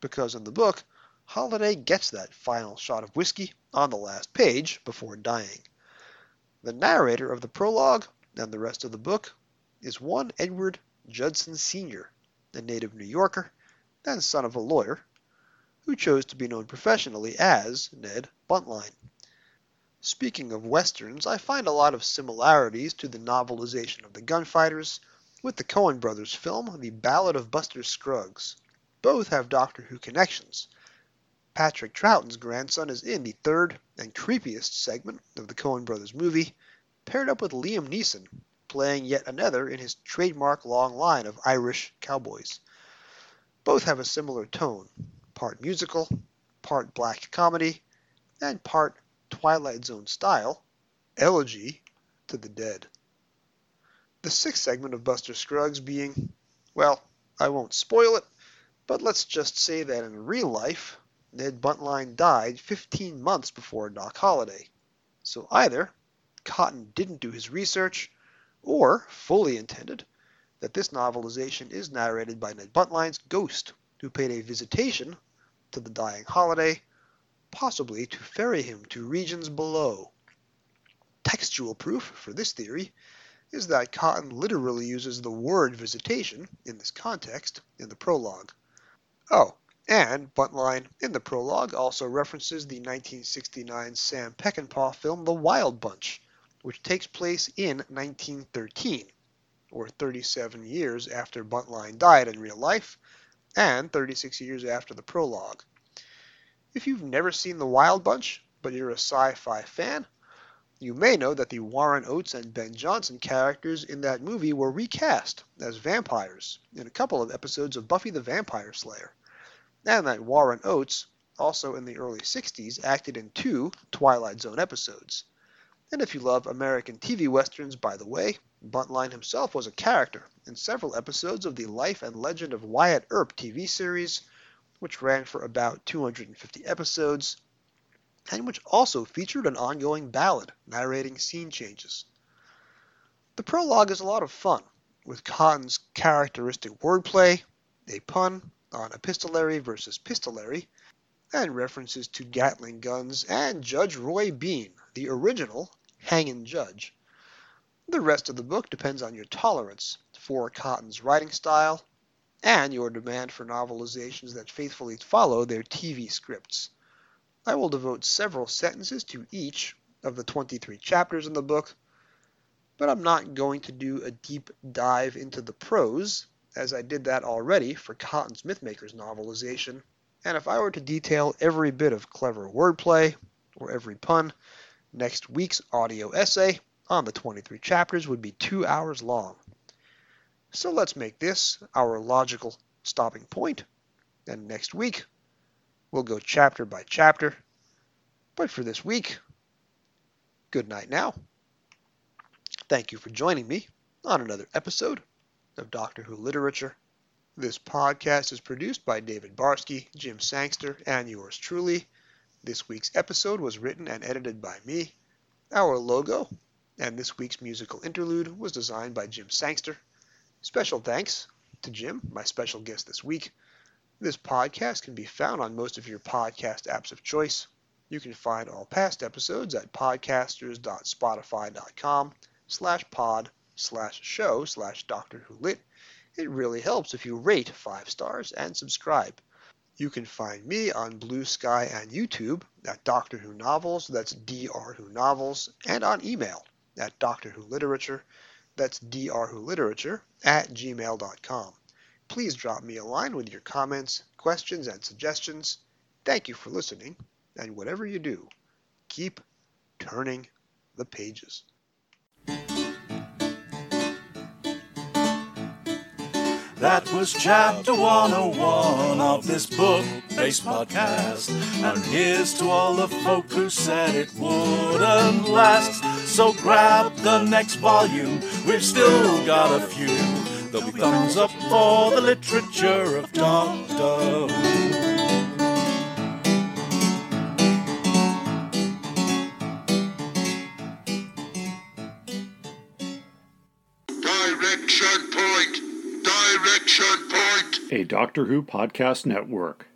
because in the book, Holliday gets that final shot of whiskey on the last page before dying. The narrator of the prologue and the rest of the book is one Edward Judson Sr., a native New Yorker and son of a lawyer, who chose to be known professionally as Ned Buntline. Speaking of westerns, I find a lot of similarities to the novelization of the Gunfighters with the Coen brothers film The Ballad of Buster Scruggs. Both have Doctor Who connections, Patrick Troughton's grandson is in the third and creepiest segment of the Coen Brothers movie, paired up with Liam Neeson, playing yet another in his trademark long line of Irish cowboys. Both have a similar tone, part musical, part black comedy, and part Twilight Zone style, elegy to the dead. The sixth segment of Buster Scruggs being, well, I won't spoil it, but let's just say that in real life, Ned Buntline died 15 months before Doc Holliday. So either Cotton didn't do his research, or fully intended that this novelization is narrated by Ned Buntline's ghost, who paid a visitation to the dying Holliday, possibly to ferry him to regions below. Textual proof for this theory is that Cotton literally uses the word visitation in this context in the prologue. Oh, and Buntline, in the prologue, also references the 1969 Sam Peckinpah film The Wild Bunch, which takes place in 1913, or 37 years after Buntline died in real life, and 36 years after the prologue. If you've never seen The Wild Bunch, but you're a sci-fi fan, you may know that the Warren Oates and Ben Johnson characters in that movie were recast as vampires in a couple of episodes of Buffy the Vampire Slayer and that Warren Oates, also in the early 60s, acted in two Twilight Zone episodes. And if you love American TV westerns, by the way, Buntline himself was a character in several episodes of the Life and Legend of Wyatt Earp TV series, which ran for about 250 episodes, and which also featured an ongoing ballad narrating scene changes. The prologue is a lot of fun, with Cotton's characteristic wordplay, a pun, on epistolary versus pistolary, and references to Gatling guns and Judge Roy Bean, the original hanging judge. The rest of the book depends on your tolerance for Cotton's writing style and your demand for novelizations that faithfully follow their TV scripts. I will devote several sentences to each of the 23 chapters in the book, but I'm not going to do a deep dive into the prose as I did that already for Cotton's Mythmakers novelization, and if I were to detail every bit of clever wordplay, or every pun, next week's audio essay on the 23 chapters would be two hours long. So let's make this our logical stopping point, and next week we'll go chapter by chapter. But for this week, good night now. Thank you for joining me on another episode of Doctor Who literature. This podcast is produced by David Barsky, Jim Sangster, and yours truly. This week's episode was written and edited by me. Our logo and this week's musical interlude was designed by Jim Sangster. Special thanks to Jim, my special guest this week. This podcast can be found on most of your podcast apps of choice. You can find all past episodes at podcasters.spotify.com slash pod slash show slash Doctor Who Lit. It really helps if you rate five stars and subscribe. You can find me on Blue Sky and YouTube at Doctor Who Novels, that's Dr. Who Novels, and on email at Doctor Who Literature, that's Dr. Who Literature, at gmail.com. Please drop me a line with your comments, questions, and suggestions. Thank you for listening, and whatever you do, keep turning the pages. That was chapter 101 of this book based podcast. And here's to all the folk who said it wouldn't last. So grab the next volume, we've still got a few. There'll be thumbs up for the literature of Doctor Who. Direction point! Direction point! A Doctor Who podcast network.